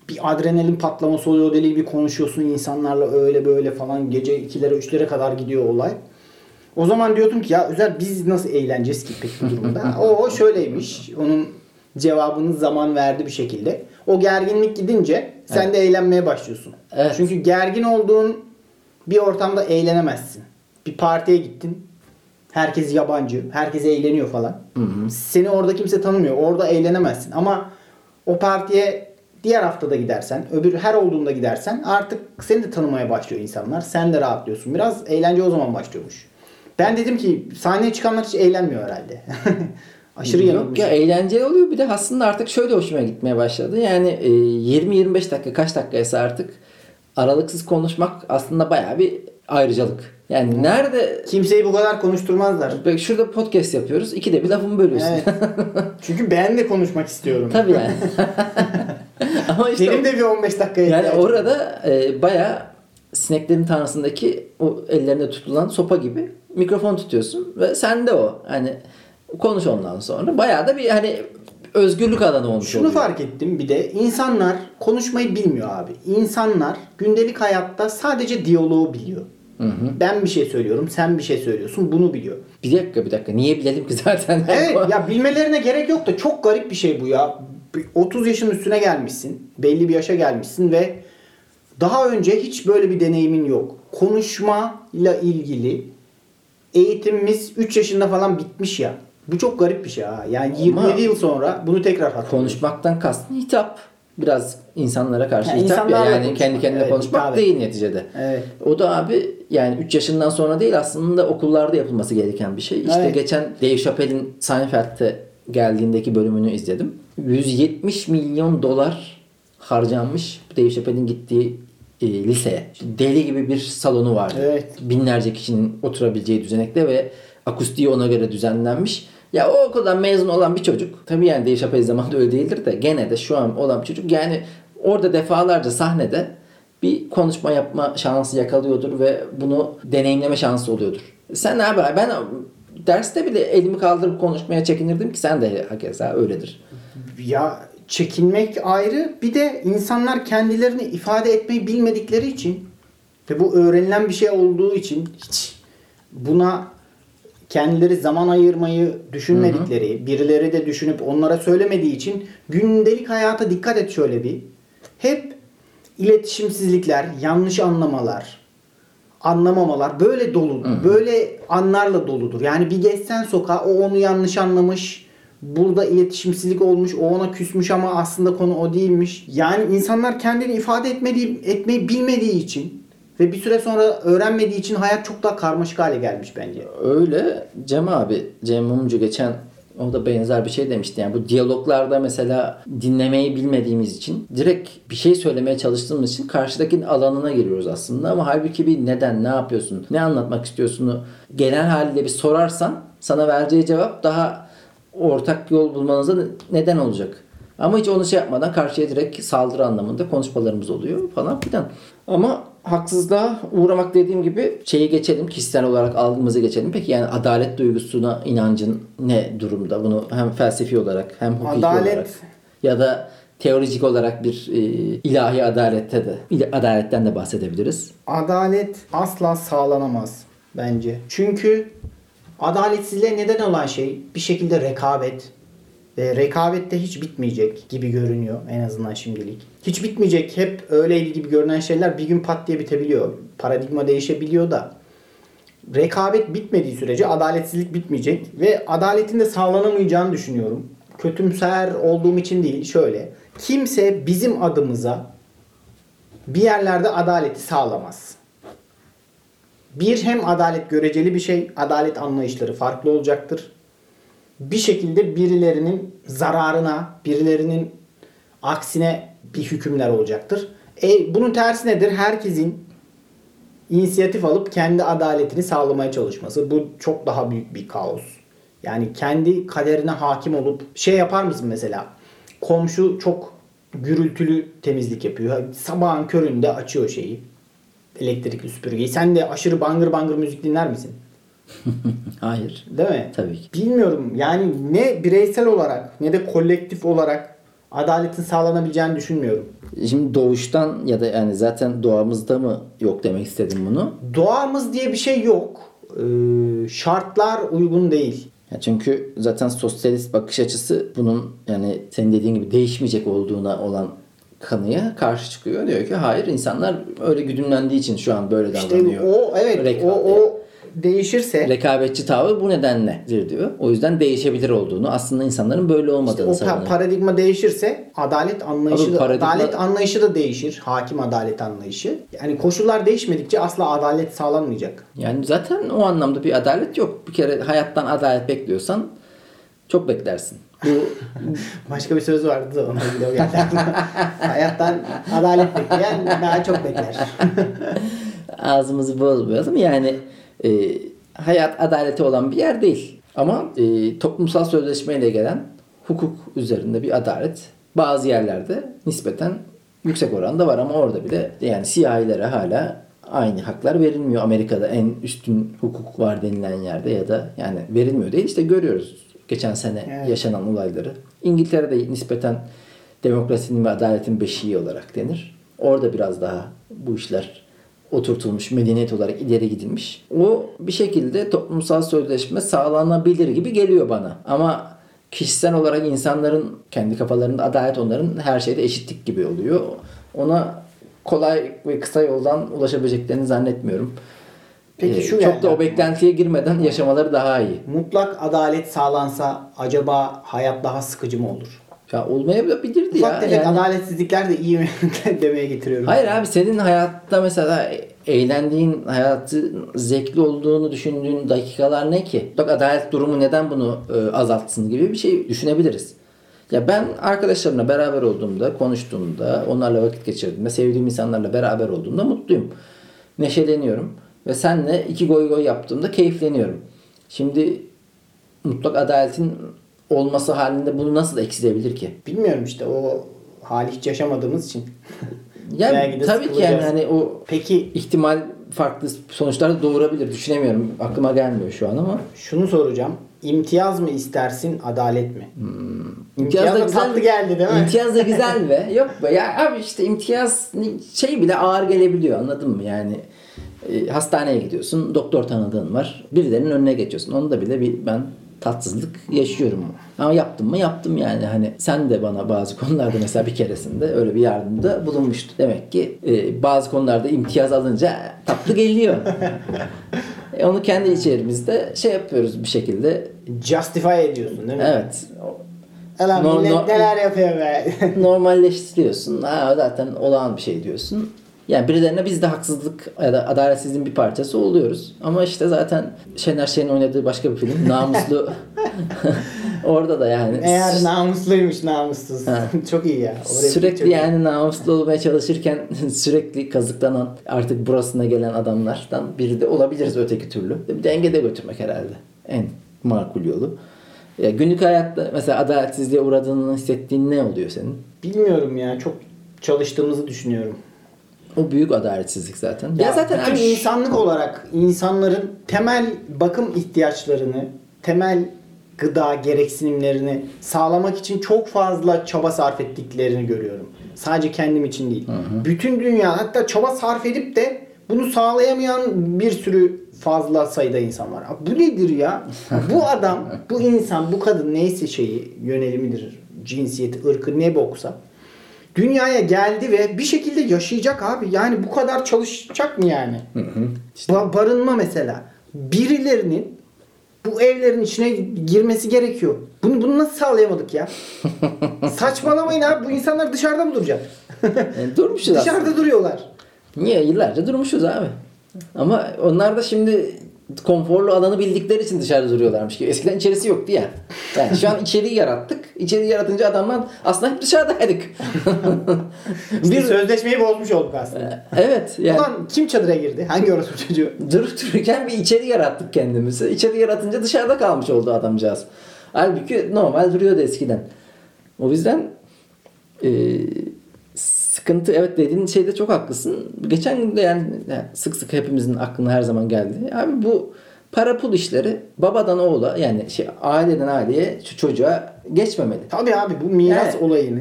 bir adrenalin patlaması oluyor deli gibi konuşuyorsun insanlarla öyle böyle falan gece 2'lere 3'lere kadar gidiyor olay. O zaman diyordum ki ya Özer biz nasıl eğleneceğiz ki peki bu durumda? o şöyleymiş. Onun cevabını zaman verdi bir şekilde. O gerginlik gidince sen de eğlenmeye başlıyorsun. Evet. Çünkü gergin olduğun bir ortamda eğlenemezsin. Bir partiye gittin. Herkes yabancı. Herkes eğleniyor falan. Seni orada kimse tanımıyor. Orada eğlenemezsin. Ama o partiye diğer haftada gidersen, öbür her olduğunda gidersen artık seni de tanımaya başlıyor insanlar. Sen de rahatlıyorsun. Biraz eğlence o zaman başlıyormuş. Ben dedim ki sahneye çıkanlar hiç eğlenmiyor herhalde. Aşırı Yok yanılmış. ya eğlenceli oluyor. Bir de aslında artık şöyle hoşuma gitmeye başladı. Yani e, 20-25 dakika kaç dakikaysa artık aralıksız konuşmak aslında bayağı bir ayrıcalık. Yani nerede Kimseyi bu kadar konuşturmazlar. Bak şurada podcast yapıyoruz. İkide bir lafımı bölüyorsun. Evet. Çünkü ben de konuşmak istiyorum. Tabii yani. Ama işte Benim de bir 15 dakikaya yani ihtiyacım orada e, bayağı sineklerin tanrısındaki o ellerinde tutulan sopa gibi mikrofon tutuyorsun ve sen de o. Hani konuş ondan sonra. Bayağı da bir hani özgürlük alanı olmuş Şunu oluyor. fark ettim bir de insanlar konuşmayı bilmiyor abi. İnsanlar gündelik hayatta sadece diyaloğu biliyor. Ben bir şey söylüyorum, sen bir şey söylüyorsun, bunu biliyor. Bir dakika bir dakika. Niye bilelim ki zaten? Evet ya bilmelerine gerek yok da çok garip bir şey bu ya. Bir 30 yaşın üstüne gelmişsin. Belli bir yaşa gelmişsin ve daha önce hiç böyle bir deneyimin yok. Konuşmayla ilgili eğitimimiz 3 yaşında falan bitmiş ya. Bu çok garip bir şey ha. Yani 27 Ama- yıl sonra bunu tekrar hatırlıyoruz. Konuşmaktan kastın hitap. Biraz insanlara karşı Yani hitap ya. Yani konuşmak. kendi kendine Evet, konuşmak hitap değil neticede. Evet. O da abi yani 3 yaşından sonra değil aslında okullarda yapılması gereken bir şey. İşte Evet. geçen Dave Chappelle'in Seinfeld'te geldiğindeki bölümünü izledim. 170 milyon dolar harcanmış Dave Chappelle'in gittiği e, liseye. Deli gibi bir salonu vardı. Evet. Binlerce kişinin oturabileceği düzenekte ve akustiği ona göre düzenlenmiş. Ya o okuldan mezun olan bir çocuk, tabii yani Dave Chappelle zamanında öyle değildir de gene de şu an olan bir çocuk yani orada defalarca sahnede bir konuşma yapma şansı yakalıyordur ve bunu deneyimleme şansı oluyordur. Sen abi ben derste bile elimi kaldırıp konuşmaya çekinirdim ki sen de hakeza öyledir. Ya çekinmek ayrı. Bir de insanlar kendilerini ifade etmeyi bilmedikleri için ve bu öğrenilen bir şey olduğu için hiç buna kendileri zaman ayırmayı düşünmedikleri, birileri de düşünüp onlara söylemediği için gündelik hayata dikkat et şöyle bir. Hep iletişimsizlikler, yanlış anlamalar, anlamamalar böyle dolu. Böyle anlarla doludur. Yani bir geçsen sokağa o onu yanlış anlamış. Burada iletişimsizlik olmuş. O ona küsmüş ama aslında konu o değilmiş. Yani insanlar kendini ifade etmediği, etmeyi bilmediği için ve bir süre sonra öğrenmediği için hayat çok daha karmaşık hale gelmiş bence. Öyle Cem abi, Cem Mumcu geçen o da benzer bir şey demişti. Yani bu diyaloglarda mesela dinlemeyi bilmediğimiz için direkt bir şey söylemeye çalıştığımız için karşıdakinin alanına giriyoruz aslında. Ama halbuki bir neden, ne yapıyorsun, ne anlatmak istiyorsun'u genel haliyle bir sorarsan sana vereceği cevap daha ortak yol bulmanıza neden olacak. Ama hiç onu şey yapmadan karşıya direkt saldırı anlamında konuşmalarımız oluyor falan filan. Ama haksızlığa uğramak dediğim gibi şeyi geçelim. Kişisel olarak algımızı geçelim. Peki yani adalet duygusuna inancın ne durumda? Bunu hem felsefi olarak hem hukuki Adalet- olarak ya da teolojik olarak bir e, ilahi adalette de adaletten de bahsedebiliriz. Adalet asla sağlanamaz bence. Çünkü adaletsizliğe neden olan şey bir şekilde rekabet. Ve rekabet de hiç bitmeyecek gibi görünüyor en azından şimdilik. Hiç bitmeyecek hep öyleydi gibi görünen şeyler bir gün pat diye bitebiliyor. Paradigma değişebiliyor da. Rekabet bitmediği sürece adaletsizlik bitmeyecek ve adaletin de sağlanamayacağını düşünüyorum. Kötümser olduğum için değil şöyle. Kimse bizim adımıza bir yerlerde adaleti sağlamaz. Bir hem adalet göreceli bir şey, adalet anlayışları farklı olacaktır. Bir şekilde birilerinin zararına, birilerinin aksine bir hükümler olacaktır. E, bunun tersi nedir? Herkesin inisiyatif alıp kendi adaletini sağlamaya çalışması. Bu çok daha büyük bir kaos. Yani kendi kaderine hakim olup şey yapar mısın mesela? Komşu çok gürültülü temizlik yapıyor. Sabahın köründe açıyor şeyi. Elektrikli süpürgeyi. Sen de aşırı bangır bangır müzik dinler misin? Hayır. Değil mi? Tabii ki. Bilmiyorum. Yani ne bireysel olarak ne de kolektif olarak adaletin sağlanabileceğini düşünmüyorum. Şimdi doğuştan ya da yani zaten doğamızda mı yok demek istedim bunu. Doğamız diye bir şey yok. Ee, şartlar uygun değil. Ya çünkü zaten sosyalist bakış açısı bunun yani senin dediğin gibi değişmeyecek olduğuna olan kanıya karşı çıkıyor. Diyor ki hayır insanlar öyle güdümlendiği için şu an böyle İşte davranıyor. o evet Reka- o o değişirse rekabetçi tavır bu nedenledir diyor. O yüzden değişebilir olduğunu, aslında insanların böyle olmadığını o pa- paradigma değişirse adalet anlayışı Abi da, paradigma- adalet anlayışı da değişir. Hakim adalet anlayışı. Yani koşullar değişmedikçe asla adalet sağlanmayacak. Yani zaten o anlamda bir adalet yok. Bir kere hayattan adalet bekliyorsan çok beklersin. Bu Başka bir söz vardı da ona geldi aklıma. Hayattan adalet bekleyen daha çok bekler. ağzımızı bozmayalım. Yani e, hayat adaleti olan bir yer değil. Ama e, toplumsal sözleşmeyle gelen hukuk üzerinde bir adalet bazı yerlerde nispeten yüksek oranda var ama orada bile yani siyahilere hala aynı haklar verilmiyor Amerika'da en üstün hukuk var denilen yerde ya da yani verilmiyor değil işte görüyoruz geçen sene Evet. yaşanan olayları. İngiltere'de nispeten demokrasinin ve adaletin beşiği olarak denir. Orada biraz daha bu işler oturtulmuş, medeniyet olarak ileri gidilmiş. O bir şekilde toplumsal sözleşme sağlanabilir gibi geliyor bana. Ama kişisel olarak insanların kendi kafalarında adalet onların her şeyde eşitlik gibi oluyor. Ona kolay ve kısa yoldan ulaşabileceklerini zannetmiyorum. Peki Ee, şu çok geldi da o beklentiye girmeden yaşamaları daha iyi. Mutlak adalet sağlansa acaba hayat daha sıkıcı mı olur? Ya olmayabilirdi ya. Ufak Yani- adaletsizlikler de iyi mi demeye getiriyorum. Hayır abi senin hayatta mesela eğlendiğin, hayatı zevkli olduğunu düşündüğün dakikalar ne ki? Bak adalet durumu neden bunu e, azaltsın gibi bir şey düşünebiliriz. Ya ben arkadaşlarımla beraber olduğumda, konuştuğumda, onlarla vakit geçirdiğimde, sevdiğim insanlarla beraber olduğumda mutluyum. Neşeleniyorum. Ve senle iki goy goy yaptığımda keyifleniyorum. Şimdi mutlak adaletin olması halinde bunu nasıl eksilebilir ki? Bilmiyorum işte o hali hiç yaşamadığımız için. Yani tabii ki yani hani o Peki ihtimal farklı sonuçlar da doğurabilir. Düşünemiyorum. Aklıma gelmiyor şu an ama. şunu soracağım. İmtiyaz mı istersin, adalet mi? Hmm. İmtiyaz da tatlı geldi değil mi? İmtiyaz da güzel be. Yok be ya abi işte imtiyaz şey bile ağır gelebiliyor anladın mı? Yani e, hastaneye gidiyorsun. Doktor tanıdığın var. Birilerinin önüne geçiyorsun. Onda bile bir ben tatsızlık yaşıyorum. Ama yaptım mı yaptım yani. Hani sen de bana bazı konularda mesela bir keresinde öyle bir yardımda bulunmuştu. Demek ki e, bazı konularda imtiyaz alınca tatlı geliyor. E, onu kendi içerimizde şey yapıyoruz bir şekilde. Justify ediyorsun değil mi? Evet. Ulan No- millet no- neler yapıyor be. normalleştiriyorsun. Ha zaten olağan bir şey diyorsun. Yani birilerine biz de haksızlık ya da adaletsizliğin bir parçası oluyoruz. Ama işte zaten Şener Şen'in oynadığı başka bir film Namuslu. Orada da yani Eğer namusluymuş namussuz. Ha. çok iyi ya. O replik çok sürekli iyi. yani namuslu olmaya çalışırken sürekli kazıklanan artık burasına gelen adamlardan biri de olabiliriz öteki türlü. Bir dengede götürmek herhalde en makul yolu. Ya günlük hayatta mesela adaletsizliğe uğradığını hissettiğin ne oluyor senin? Bilmiyorum ya. Çok çalıştığımızı düşünüyorum. O büyük adaletsizlik zaten. Ya, Ya zaten abi insanlık olarak insanların temel bakım ihtiyaçlarını, temel gıda gereksinimlerini sağlamak için çok fazla çaba sarf ettiklerini görüyorum. Sadece kendim için değil. Bütün dünya hatta çaba sarf edip de bunu sağlayamayan bir sürü fazla sayıda insan var. Bu nedir ya? bu adam, bu insan, bu kadın neyse şeyi, yönelimidir, cinsiyeti, ırkı ne boksa dünyaya geldi ve bir şekilde yaşayacak abi. Yani bu kadar çalışacak mı yani? Ba- barınma mesela. Birilerinin bu evlerin içine girmesi gerekiyor. Bunu bunu nasıl sağlayamadık ya? Saçmalamayın abi. Bu insanlar dışarıda mı duracak? Yani durmuşuz aslında. dışarıda duruyorlar. Niye? Yıllarca durmuşuz abi. Ama onlar da şimdi konforlu alanı bildikleri için dışarıda duruyorlarmış gibi. Eskiden içerisi yoktu ya. Yani şu an içeriği yarattık. İçeriği yaratınca adamlar aslında hep dışarıdaydık. Bir bir sözleşmeyi bozmuş olduk aslında. evet yani Ulan kim çadıra girdi? Hangi orospu çocuğu? durup dururken bir içeri yarattık kendimizi. İçeri yaratınca dışarıda kalmış oldu adamcağız. Halbuki normal duruyordu eskiden. O yüzden e, sıkıntı evet dediğin şeyde çok haklısın. Geçen gün de yani, yani sık sık hepimizin aklına her zaman geldi. Abi bu para pul işleri babadan oğula yani şey aileden aileye şu çocuğa geçmemeli. Tabii abi bu miras Evet. olayını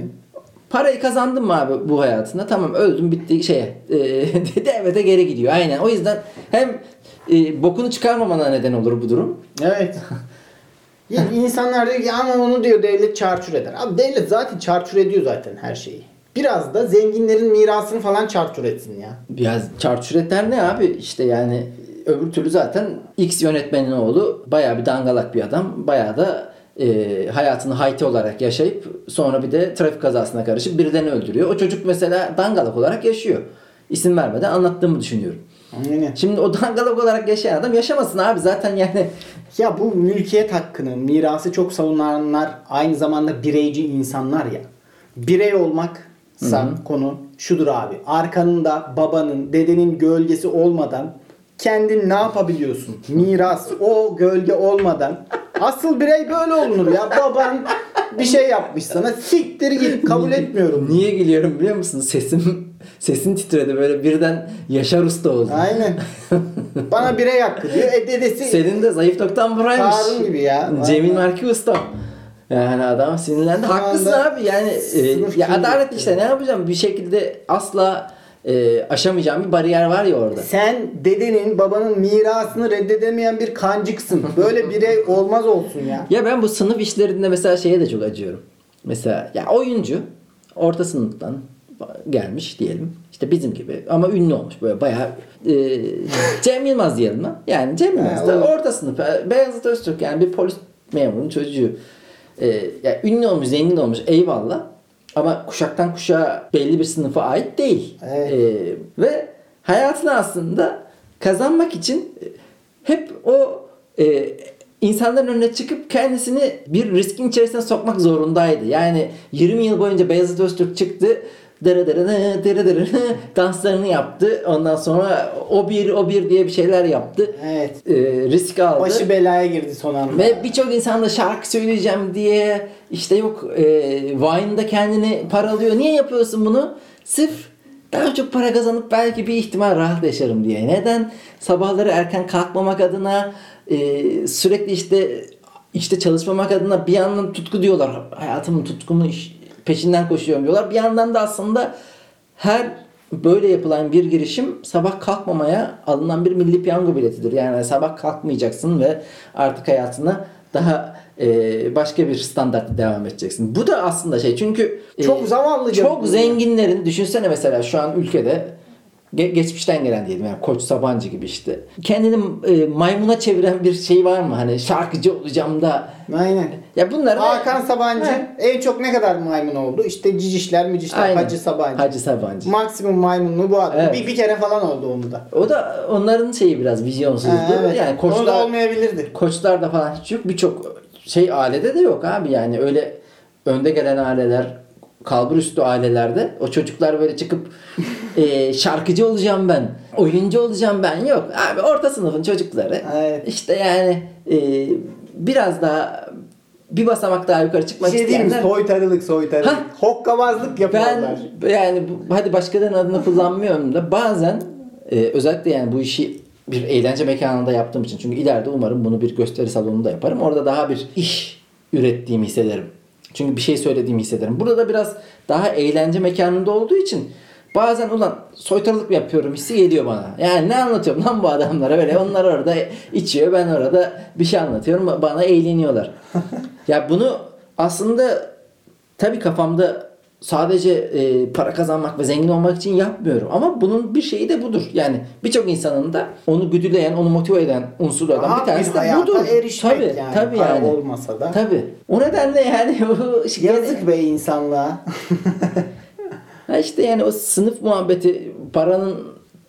Parayı kazandın mı abi bu hayatında? Tamam öldüm bitti şeye. E, devlete geri gidiyor. Aynen. O yüzden hem e, bokunu çıkarmamana neden olur bu durum. Evet. İnsanlar diyor ki ama onu diyor devlet çarçur eder. Abi devlet zaten çarçur ediyor zaten her şeyi. Biraz da zenginlerin mirasını falan çarçur etsin ya. Ya çarçüretler ne abi? İşte yani öbür türlü zaten X yönetmenin oğlu bayağı bir dangalak bir adam. Bayağı da e, hayatını hayti olarak yaşayıp sonra bir de trafik kazasına karışıp birilerini öldürüyor. O çocuk mesela dangalak olarak yaşıyor. İsim vermeden anlattığımı düşünüyorum. Aynen. Şimdi o dangalak olarak yaşayan adam yaşamasın abi zaten yani Ya bu mülkiyet hakkını, mirası çok savunanlar aynı zamanda bireyci insanlar ya. Birey olmaksa konu şudur abi. Arkanında babanın, dedenin gölgesi olmadan kendin ne yapabiliyorsun? Miras, o gölge olmadan. Asıl birey böyle olunur ya. Baban bir şey yapmış sana. Siktir git kabul etmiyorum. Niye gülüyorum biliyor musun? Sesim sesin titredi böyle birden Yaşar Usta oldu. Aynen. Bana bire yaktı diyor. E dedesi Senin de zayıf noktan buraymış. Harun gibi ya. Cemil. Marki Usta. Yani adam sinirlendi. Şu Haklısın abi yani e, ya adalet işte yani. ne yapacağım bir şekilde asla e, aşamayacağım bir bariyer var ya orada. Sen dedenin babanın mirasını reddedemeyen bir kancıksın. Böyle birey olmaz olsun ya. Ya ben bu sınıf işlerinde mesela şeye de çok acıyorum. Mesela ya oyuncu orta sınıftan gelmiş diyelim. İşte bizim gibi ama ünlü olmuş böyle bayağı e, Cem Yılmaz diyelim lan. Yani Cem Yılmaz da orta sınıf. Beyazıt Öztürk yani bir polis memurunun çocuğu. E, ya ünlü olmuş, zengin olmuş eyvallah. Ama kuşaktan kuşağa belli bir sınıfa ait değil. Evet. E, ve hayatını aslında kazanmak için hep o e, insanların önüne çıkıp kendisini bir riskin içerisine sokmak zorundaydı. Yani 20 yıl boyunca Beyazıt Öztürk çıktı. Dere dere dere dere danslarını yaptı. Ondan sonra o bir o bir diye bir şeyler yaptı. Evet. E, risk aldı. Başı belaya girdi son anda. Ve birçok insan da şarkı söyleyeceğim diye işte yok e, Vine'da kendini paralıyor. Niye yapıyorsun bunu? Sırf daha çok para kazanıp belki bir ihtimal rahat yaşarım diye. Neden? Sabahları erken kalkmamak adına e, sürekli işte işte çalışmamak adına bir yandan tutku diyorlar. Hayatımın tutkumu iş- peşinden koşuyorum diyorlar. Bir yandan da aslında her böyle yapılan bir girişim sabah kalkmamaya alınan bir milli piyango biletidir. Yani sabah kalkmayacaksın ve artık hayatına daha e, başka bir standartta devam edeceksin. Bu da aslında şey çünkü e, Çok zavallıca çok zenginlerin düşünsene mesela şu an ülkede ge- geçmişten gelen diyelim yani Koç Sabancı gibi işte. Kendini e, maymuna çeviren bir şey var mı? Hani şarkıcı olacağım da. Aynen. Ya bunlar Hakan Sabancı He. en çok ne kadar maymun oldu? İşte cicişler mücişler Aynen. Hacı Sabancı. Hacı Sabancı. Maksimum maymunluğu bu adam. Evet. Bir, bir kere falan oldu onu da. O da onların şeyi biraz vizyonsuzluğu. Ha, evet. Yani Onu da koçlar olmayabilirdi. koçlarda falan hiç yok. Birçok şey ailede de yok abi. Yani öyle önde gelen aileler kalbur üstü ailelerde o çocuklar böyle çıkıp e, şarkıcı olacağım ben, oyuncu olacağım ben yok. Abi orta sınıfın çocukları Evet. işte yani e, biraz daha bir basamak daha yukarı çıkmak şey isteyenler Soytarılık soytarılık. Ha. Hokkabazlık yapıyorlar. ben yani bu- hadi başkalarının adını kullanmıyorum da bazen e, özellikle yani bu işi bir eğlence mekanında yaptığım için çünkü ileride umarım bunu bir gösteri salonunda yaparım. Orada daha bir iş ürettiğimi hissederim. Çünkü bir şey söylediğimi hissederim. Burada da biraz daha eğlence mekanında olduğu için bazen ulan soytarılık mı yapıyorum hissi geliyor bana. Yani ne anlatıyorum lan bu adamlara böyle onlar orada içiyor ben orada bir şey anlatıyorum bana eğleniyorlar. ya bunu aslında tabii kafamda sadece e, para kazanmak ve zengin olmak için yapmıyorum. Ama bunun bir şeyi de budur. Yani birçok insanın da onu güdüleyen, onu motive eden unsurlardan Rahat bir tanesi bir de budur. erişmek tabii, yani. tabii Para yani. olmasa da. Tabii. O nedenle yani Yazık be insanlığa. Ha işte yani o sınıf muhabbeti paranın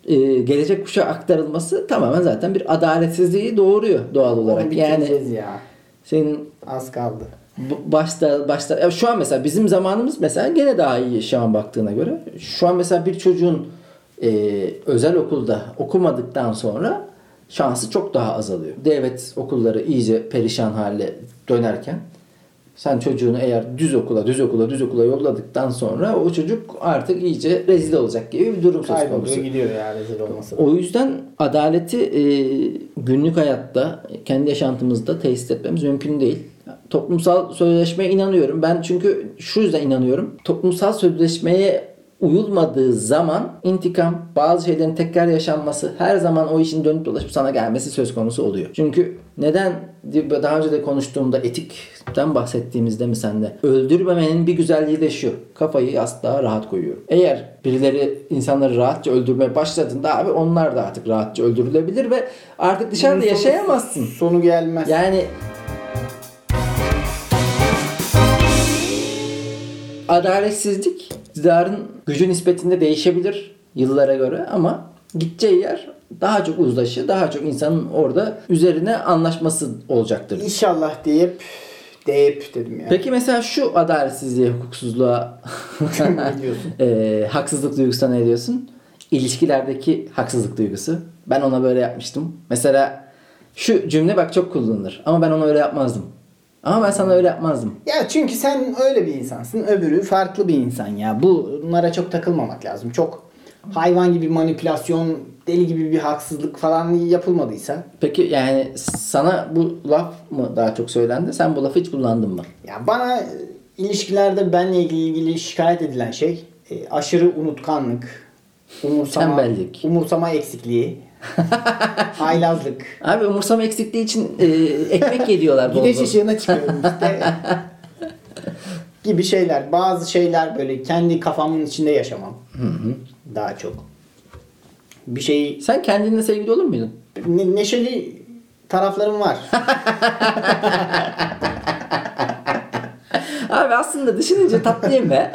e, gelecek kuşağa aktarılması tamamen zaten bir adaletsizliği doğuruyor doğal olarak. Onu Yani ya. senin Az kaldı. Başta başta ya şu an mesela bizim zamanımız mesela gene daha iyi şu an baktığına göre. Şu an mesela bir çocuğun e, özel okulda okumadıktan sonra şansı çok daha azalıyor. Devlet okulları iyice perişan hale dönerken sen çocuğunu eğer düz okula, düz okula, düz okula yolladıktan sonra o çocuk artık iyice rezil olacak gibi bir durum söz konusu. Gidiyor ya rezil olmasa da. O yüzden adaleti e, günlük hayatta, kendi yaşantımızda tesis etmemiz mümkün değil. Toplumsal sözleşmeye inanıyorum. Ben çünkü şu yüzden inanıyorum. Toplumsal sözleşmeye uyulmadığı zaman intikam, bazı şeylerin tekrar yaşanması, her zaman o işin dönüp dolaşıp sana gelmesi söz konusu oluyor. Çünkü neden daha önce de konuştuğumda etikten bahsettiğimizde mi sende? Öldürmemenin bir güzelliği de şu. Kafayı asla rahat koyuyorum. Eğer birileri insanları rahatça öldürmeye başladığında abi onlar da artık rahatça öldürülebilir ve artık dışarıda sonu- yaşayamazsın. Sonu gelmez. Yani adaletsizlik iktidarın gücü nispetinde değişebilir yıllara göre ama gideceği yer daha çok uzlaşı, daha çok insanın orada üzerine anlaşması olacaktır. İnşallah deyip deyip dedim ya. Peki mesela şu adaletsizliğe, hukuksuzluğa, e, haksızlık duygusuna ne diyorsun? İlişkilerdeki haksızlık duygusu. Ben ona böyle yapmıştım. Mesela şu cümle bak çok kullanılır ama ben ona öyle yapmazdım. Ama ben sana öyle yapmazdım. Ya çünkü sen öyle bir insansın. Öbürü farklı bir insan ya. Bunlara çok takılmamak lazım. Çok hayvan gibi manipülasyon, deli gibi bir haksızlık falan yapılmadıysa. Peki yani sana bu laf mı daha çok söylendi? Sen bu lafı hiç kullandın mı? Ya bana ilişkilerde benle ilgili, ilgili şikayet edilen şey e, aşırı unutkanlık, umursama, Tembellik. umursama eksikliği, haylazlık. Abi umursama eksikliği için e, ekmek yediyorlar. bol Güneş bol. ışığına çıkıyorum işte. gibi şeyler. Bazı şeyler böyle kendi kafamın içinde yaşamam. Daha çok. Bir şeyi Sen kendinle sevgili olur muydun? ne- neşeli taraflarım var. Abi aslında düşününce tatlıyım be.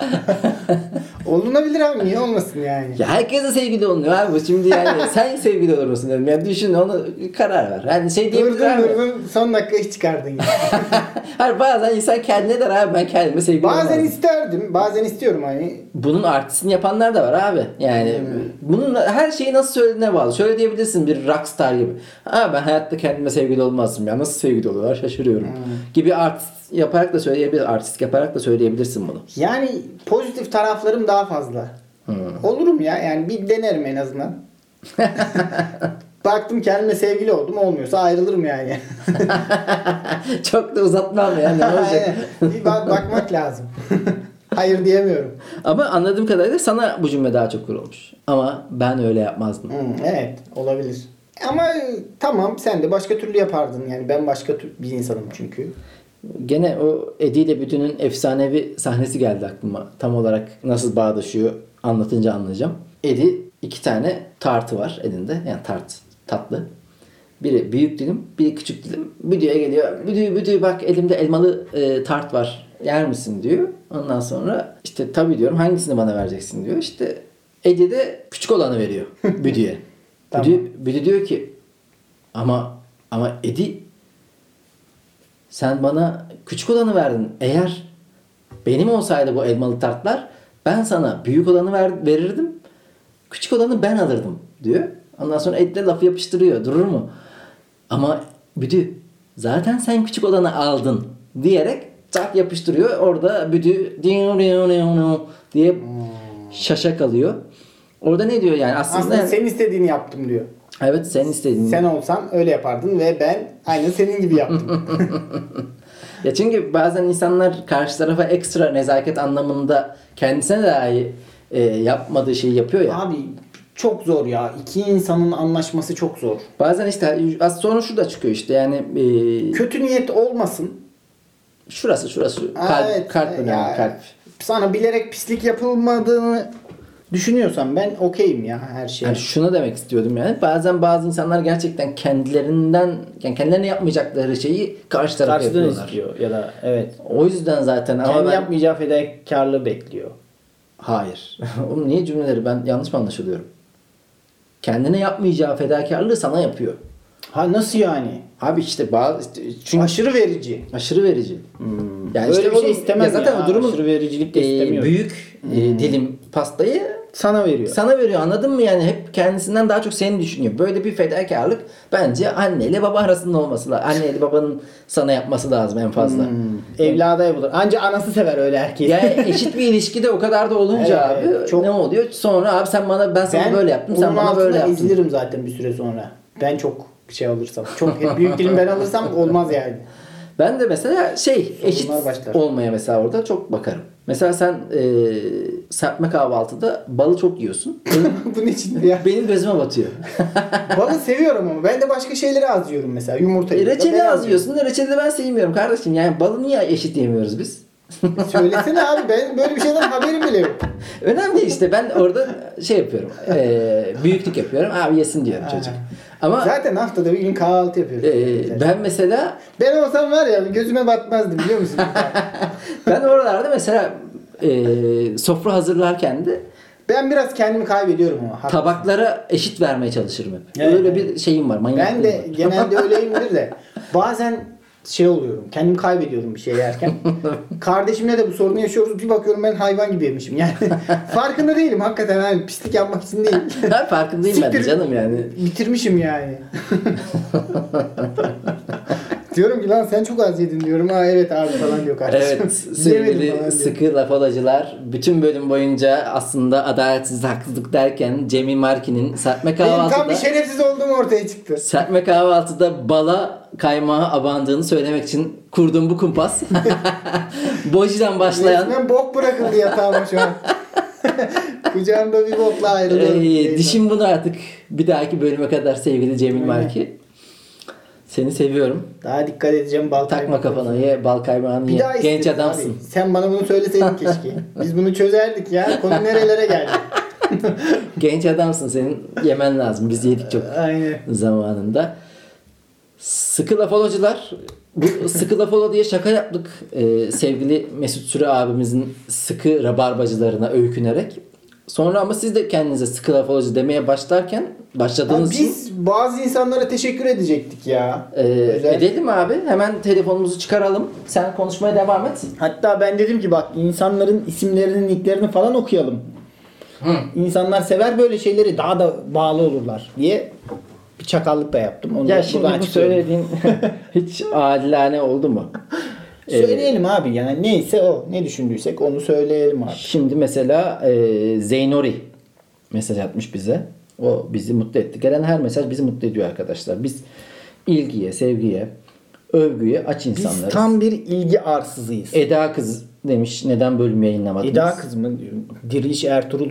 Olunabilir abi niye olmasın yani. ya herkese sevgili olunuyor abi. Bu Şimdi yani sen sevgili olur musun dedim. Ya düşün onu karar ver. Yani şey diyebilir Durdun abi. durdun son dakika hiç çıkardın ya. Hayır bazen insan kendine der abi ben kendime sevgili bazen olmazdım. isterdim bazen istiyorum hani. Bunun artistini yapanlar da var abi. Yani bunun her şeyi nasıl söylediğine bağlı. Şöyle diyebilirsin bir rockstar gibi. Ha ben hayatta kendime sevgili olmazdım ya. Nasıl sevgili oluyorlar şaşırıyorum. Gibi artist yaparak da söyleyebilir. Artist yaparak da söyleyebilirsin bunu. Yani pozitif taraflarım daha fazla. Olurum ya yani bir denerim en azından. Baktım kendime sevgili oldum olmuyorsa ayrılırım yani. Çok da uzatmam yani ne olacak. Bir bak- bakmak lazım. Hayır diyemiyorum. Ama anladığım kadarıyla sana bu cümle daha çok kurulmuş. Ama ben öyle yapmazdım. Hmm, evet olabilir. Ama tamam sen de başka türlü yapardın yani ben başka tür bir insanım çünkü. Gene o Eddie ile Bütün'ün efsanevi sahnesi geldi aklıma. Tam olarak nasıl bağdaşıyor anlatınca anlayacağım. Eddie iki tane tartı var elinde. Yani tart, tatlı. Biri büyük dilim, biri küçük dilim. Büdü'ye geliyor. Büdü, Büdü bak elimde elmalı e, tart var. Yer misin diyor. Ondan sonra işte tabii diyorum hangisini bana vereceksin diyor. İşte Eddie de küçük olanı veriyor Büdü'ye. Tamam. Büdü, Büdü diyor ki ama ama Eddie sen bana küçük olanı verdin. Eğer benim olsaydı bu elmalı tartlar ben sana büyük olanı ver, verirdim. Küçük olanı ben alırdım diyor. Ondan sonra Eddie lafı yapıştırıyor. Durur mu? Ama Büdü zaten sen küçük olanı aldın diyerek çak yapıştırıyor. Orada Büdü diye şaşa kalıyor. Orada ne diyor yani aslında, Aslında senin istediğini yaptım diyor. Evet sen istediğin Sen olsan öyle yapardın ve ben aynı senin gibi yaptım. Ya çünkü bazen insanlar karşı tarafa ekstra nezaket anlamında kendisine dahi e, yapmadığı şeyi yapıyor ya. Abi çok zor ya. İki insanın anlaşması çok zor. Bazen işte az sonra şu da çıkıyor işte yani e, Kötü niyet olmasın. şurası şurası Aa, kalp, evet, kalp önemli ya, kalp. Sana bilerek pislik yapılmadığını düşünüyorsam ben okeyim ya her şeye. Yani şunu demek istiyordum yani bazen bazı insanlar gerçekten kendilerinden yani kendilerine yapmayacakları şeyi karşı tarafa Karşıdan yapıyorlar. istiyor ya da evet. O yüzden zaten ama Kendi ben... yapmayacağı fedakarlığı bekliyor. Hayır. Oğlum niye cümleleri ben yanlış mı anlaşılıyorum? Kendine yapmayacağı fedakarlığı sana yapıyor. Ha nasıl yani? Abi işte bazı çünkü Aşırı verici. aşırı verici. Yani Öyle işte bir şey oğlum, istemem zaten ya. durumun Aşırı vericilik de e, istemiyorum. büyük e, dilim pastayı Sana veriyor. sana veriyor anladın mı yani hep kendisinden daha çok seni düşünüyor. Böyle bir fedakarlık bence anne ile baba arasında olması lazım. Anne ile babanın sana yapması lazım en fazla. Hmm. Evlada yapılır. Anca anası sever öyle erkeği. Yani eşit bir ilişkide o kadar da olunca Evet, abi çok- ne oluyor? Sonra abi sen bana ben sana ben böyle yaptım sen bana böyle yaptın. ezilirim zaten bir süre sonra. Ben çok şey alırsam. Çok büyük dilim ben alırsam olmaz yani. Ben de mesela şey eşit başlar. olmaya mesela orada çok bakarım. Mesela sen e, serpme kahvaltıda balı çok yiyorsun. Benim, Bunun için ya. benim gözüme batıyor. Balı seviyorum ama ben de başka şeyleri az yiyorum mesela. Yumurta E, reçeli az yiyorsun da reçeli de ben sevmiyorum kardeşim. Yani balı niye eşit yemiyoruz biz? Söylesene abi ben böyle bir şeyden haberim bile yok. Önemli işte ben orada şey yapıyorum. E, büyüklük yapıyorum. Abi yesin diyorum çocuk. Ama Zaten haftada bir gün kahvaltı yapıyoruz. e, ben mesela Ben olsam var ya gözüme batmazdı biliyor musun? ben oralarda mesela e, sofra hazırlarken de ben biraz kendimi kaybediyorum ama. tabaklara eşit vermeye çalışırım hep. Evet, Öyle bir şeyim var. Ben de var. genelde öyleyimdir de bazen şey oluyorum. Kendimi kaybediyorum bir şey yerken. Kardeşimle de bu sorunu yaşıyoruz. Bir bakıyorum ben hayvan gibi yemişim. Yani farkında değilim hakikaten. Yani pislik yapmak için değil. Ben farkındayım ben de Siktir. canım yani. Bitirmişim yani. Diyorum ki lan sen çok az yedin diyorum. Ha evet abi falan diyor kardeşim. Evet sevgili sıkı laf alacılar bütün bölüm boyunca aslında adaletsiz haksızlık derken Cemil Marki'nin serpme Benim tam bir kahvaltıda şerefsiz olduğum ortaya çıktı. serpme kahvaltıda bala kaymağı abandığını söylemek için kurduğum bu kumpas. Bojiden başlayan Resmen bok bırakıldı yatağıma şu an. Kucağımda bir bokla ayrılıyorum. Ee, dişim bunu artık bir dahaki bölüme kadar sevgili Cemil Marki. Seni seviyorum. Daha dikkat edeceğim bal Takma kafana ye bal kaymağını Bir ye. daha Genç adamsın. Abi. Sen bana bunu söyleseydin keşke. Biz bunu çözerdik ya. Konu nerelere geldi. Genç adamsın senin yemen lazım. Biz yedik çok Aynen. zamanında. Sıkı lafolocular bu sıkı lafolo diye şaka yaptık ee, sevgili Mesut Süre abimizin sıkı rabarbacılarına öykünerek. Sonra ama siz de kendinize sıkı lafolocu demeye başlarken Abi başladığınız için biz bazı insanlara teşekkür edecektik ya. Ee, Özel- edelim abi. Hemen telefonumuzu çıkaralım. Sen konuşmaya devam et. Hatta ben dedim ki bak insanların isimlerinin nicklerini falan okuyalım. İnsanlar sever böyle şeyleri daha da bağlı olurlar diye bir çakallık da yaptım. Onu Ya da şimdi bu söylediğin hiç adilane oldu mu? Ee, Söyleyelim abi yani neyse o. Ne düşündüysek onu söyleyelim abi. Şimdi mesela e, Zeynori mesaj atmış bize. O bizi mutlu etti. Gelen her mesaj bizi mutlu ediyor arkadaşlar. Biz ilgiye, sevgiye, övgüye aç Biz insanlarız. tam bir ilgi arsızıyız. Eda kız demiş neden bölüm yayınlamadınız? Eda kız mı? Diriliş Ertuğrul.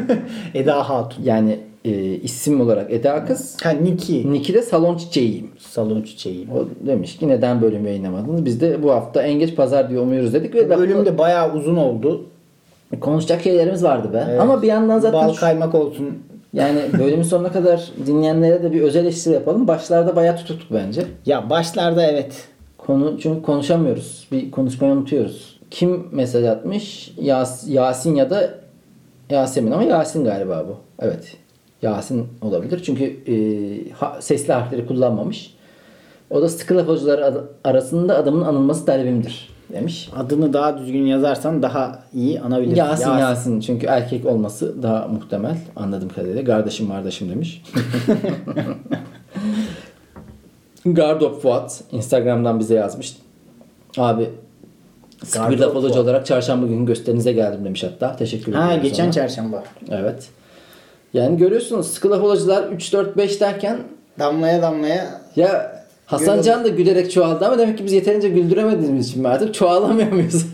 Eda Hatun. Yani e, isim olarak Eda kız. Ha Niki. Niki de salon çiçeğiyim. Salon çiçeği. O demiş ki neden bölüm yayınlamadınız? Biz de bu hafta en geç pazar diye umuyoruz dedik ve bölüm de bayağı uzun oldu. konuşacak şeylerimiz vardı be. Evet. Ama bir yandan zaten Bal kaymak olsun. yani bölümün sonuna kadar dinleyenlere de bir özel eleştiri yapalım. Başlarda bayağı tuttuk bence. Ya başlarda evet. Konu çünkü konuşamıyoruz. Bir konuşmayı unutuyoruz. Kim mesaj atmış? Yas, Yasin ya da Yasemin ama Yasin galiba bu. Evet. Yasin olabilir. Çünkü e, ha- sesli harfleri kullanmamış. O da sıkı laf hocaları ad- arasında adamın anılması talebimdir demiş. Adını daha düzgün yazarsan daha iyi anabilirsin. Yasin Yasin çünkü erkek olması daha muhtemel anladığım kadarıyla. Kardeşim kardeşim demiş. Gardop Fuat Instagram'dan bize yazmış. Abi sıkı bir laf olarak çarşamba günü gösterinize geldim demiş hatta. Teşekkür ederim. Ha geçen ona. çarşamba. Evet. Yani görüyorsunuz sıkı laf hocacılar 3 4 5 derken Damlaya damlaya ya Hasan Can da gülerek çoğaldı ama demek ki biz yeterince güldüremediğimiz için mi artık çoğalamıyor muyuz?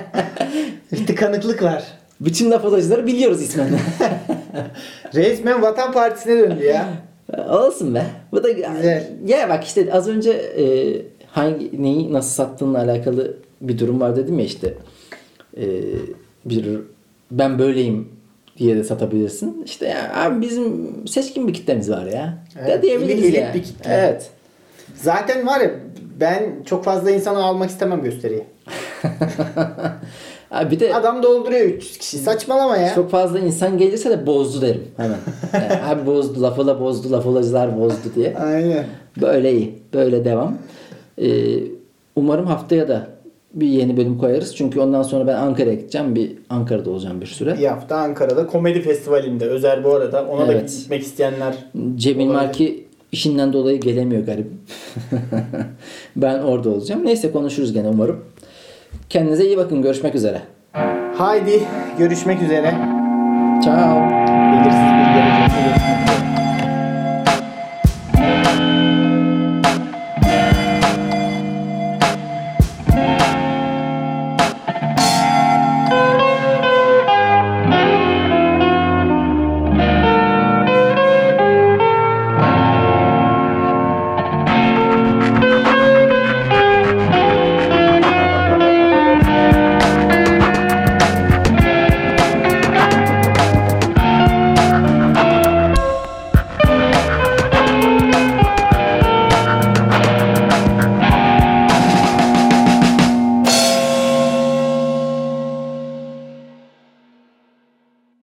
bir tıkanıklık var. Bütün laf hocacıları biliyoruz ismen. Resmen Vatan Partisi'ne döndü ya. Olsun be. Bu da Güzel. ya bak işte az önce e, hangi neyi nasıl sattığınla alakalı bir durum var dedim ya işte. E, bir ben böyleyim diye de satabilirsin. İşte ya abi bizim seçkin bir kitlemiz var ya. Evet, Da diyebiliriz elit ya. bir kitle. Evet. Zaten var ya ben çok fazla insanı almak istemem gösteriye. Abi bir de Adam dolduruyor 300 kişi. Saçmalama ya. çok fazla insan gelirse de bozdu derim hemen. Yani, abi bozdu, lafı da bozdu, laf olacılar bozdu diye. Aynen. Böyle iyi. Böyle devam. Ee, umarım haftaya da bir yeni bölüm koyarız. Çünkü ondan sonra ben Ankara'ya gideceğim. Bir Ankara'da olacağım bir süre. Bir hafta Ankara'da komedi festivalinde. Özel bu arada. Ona Evet. da gitmek isteyenler. Cemil Olabilir. Marki işinden dolayı gelemiyor garip. ben orada olacağım. Neyse konuşuruz gene umarım. Kendinize iyi bakın. Görüşmek üzere. Haydi görüşmek üzere. Ciao.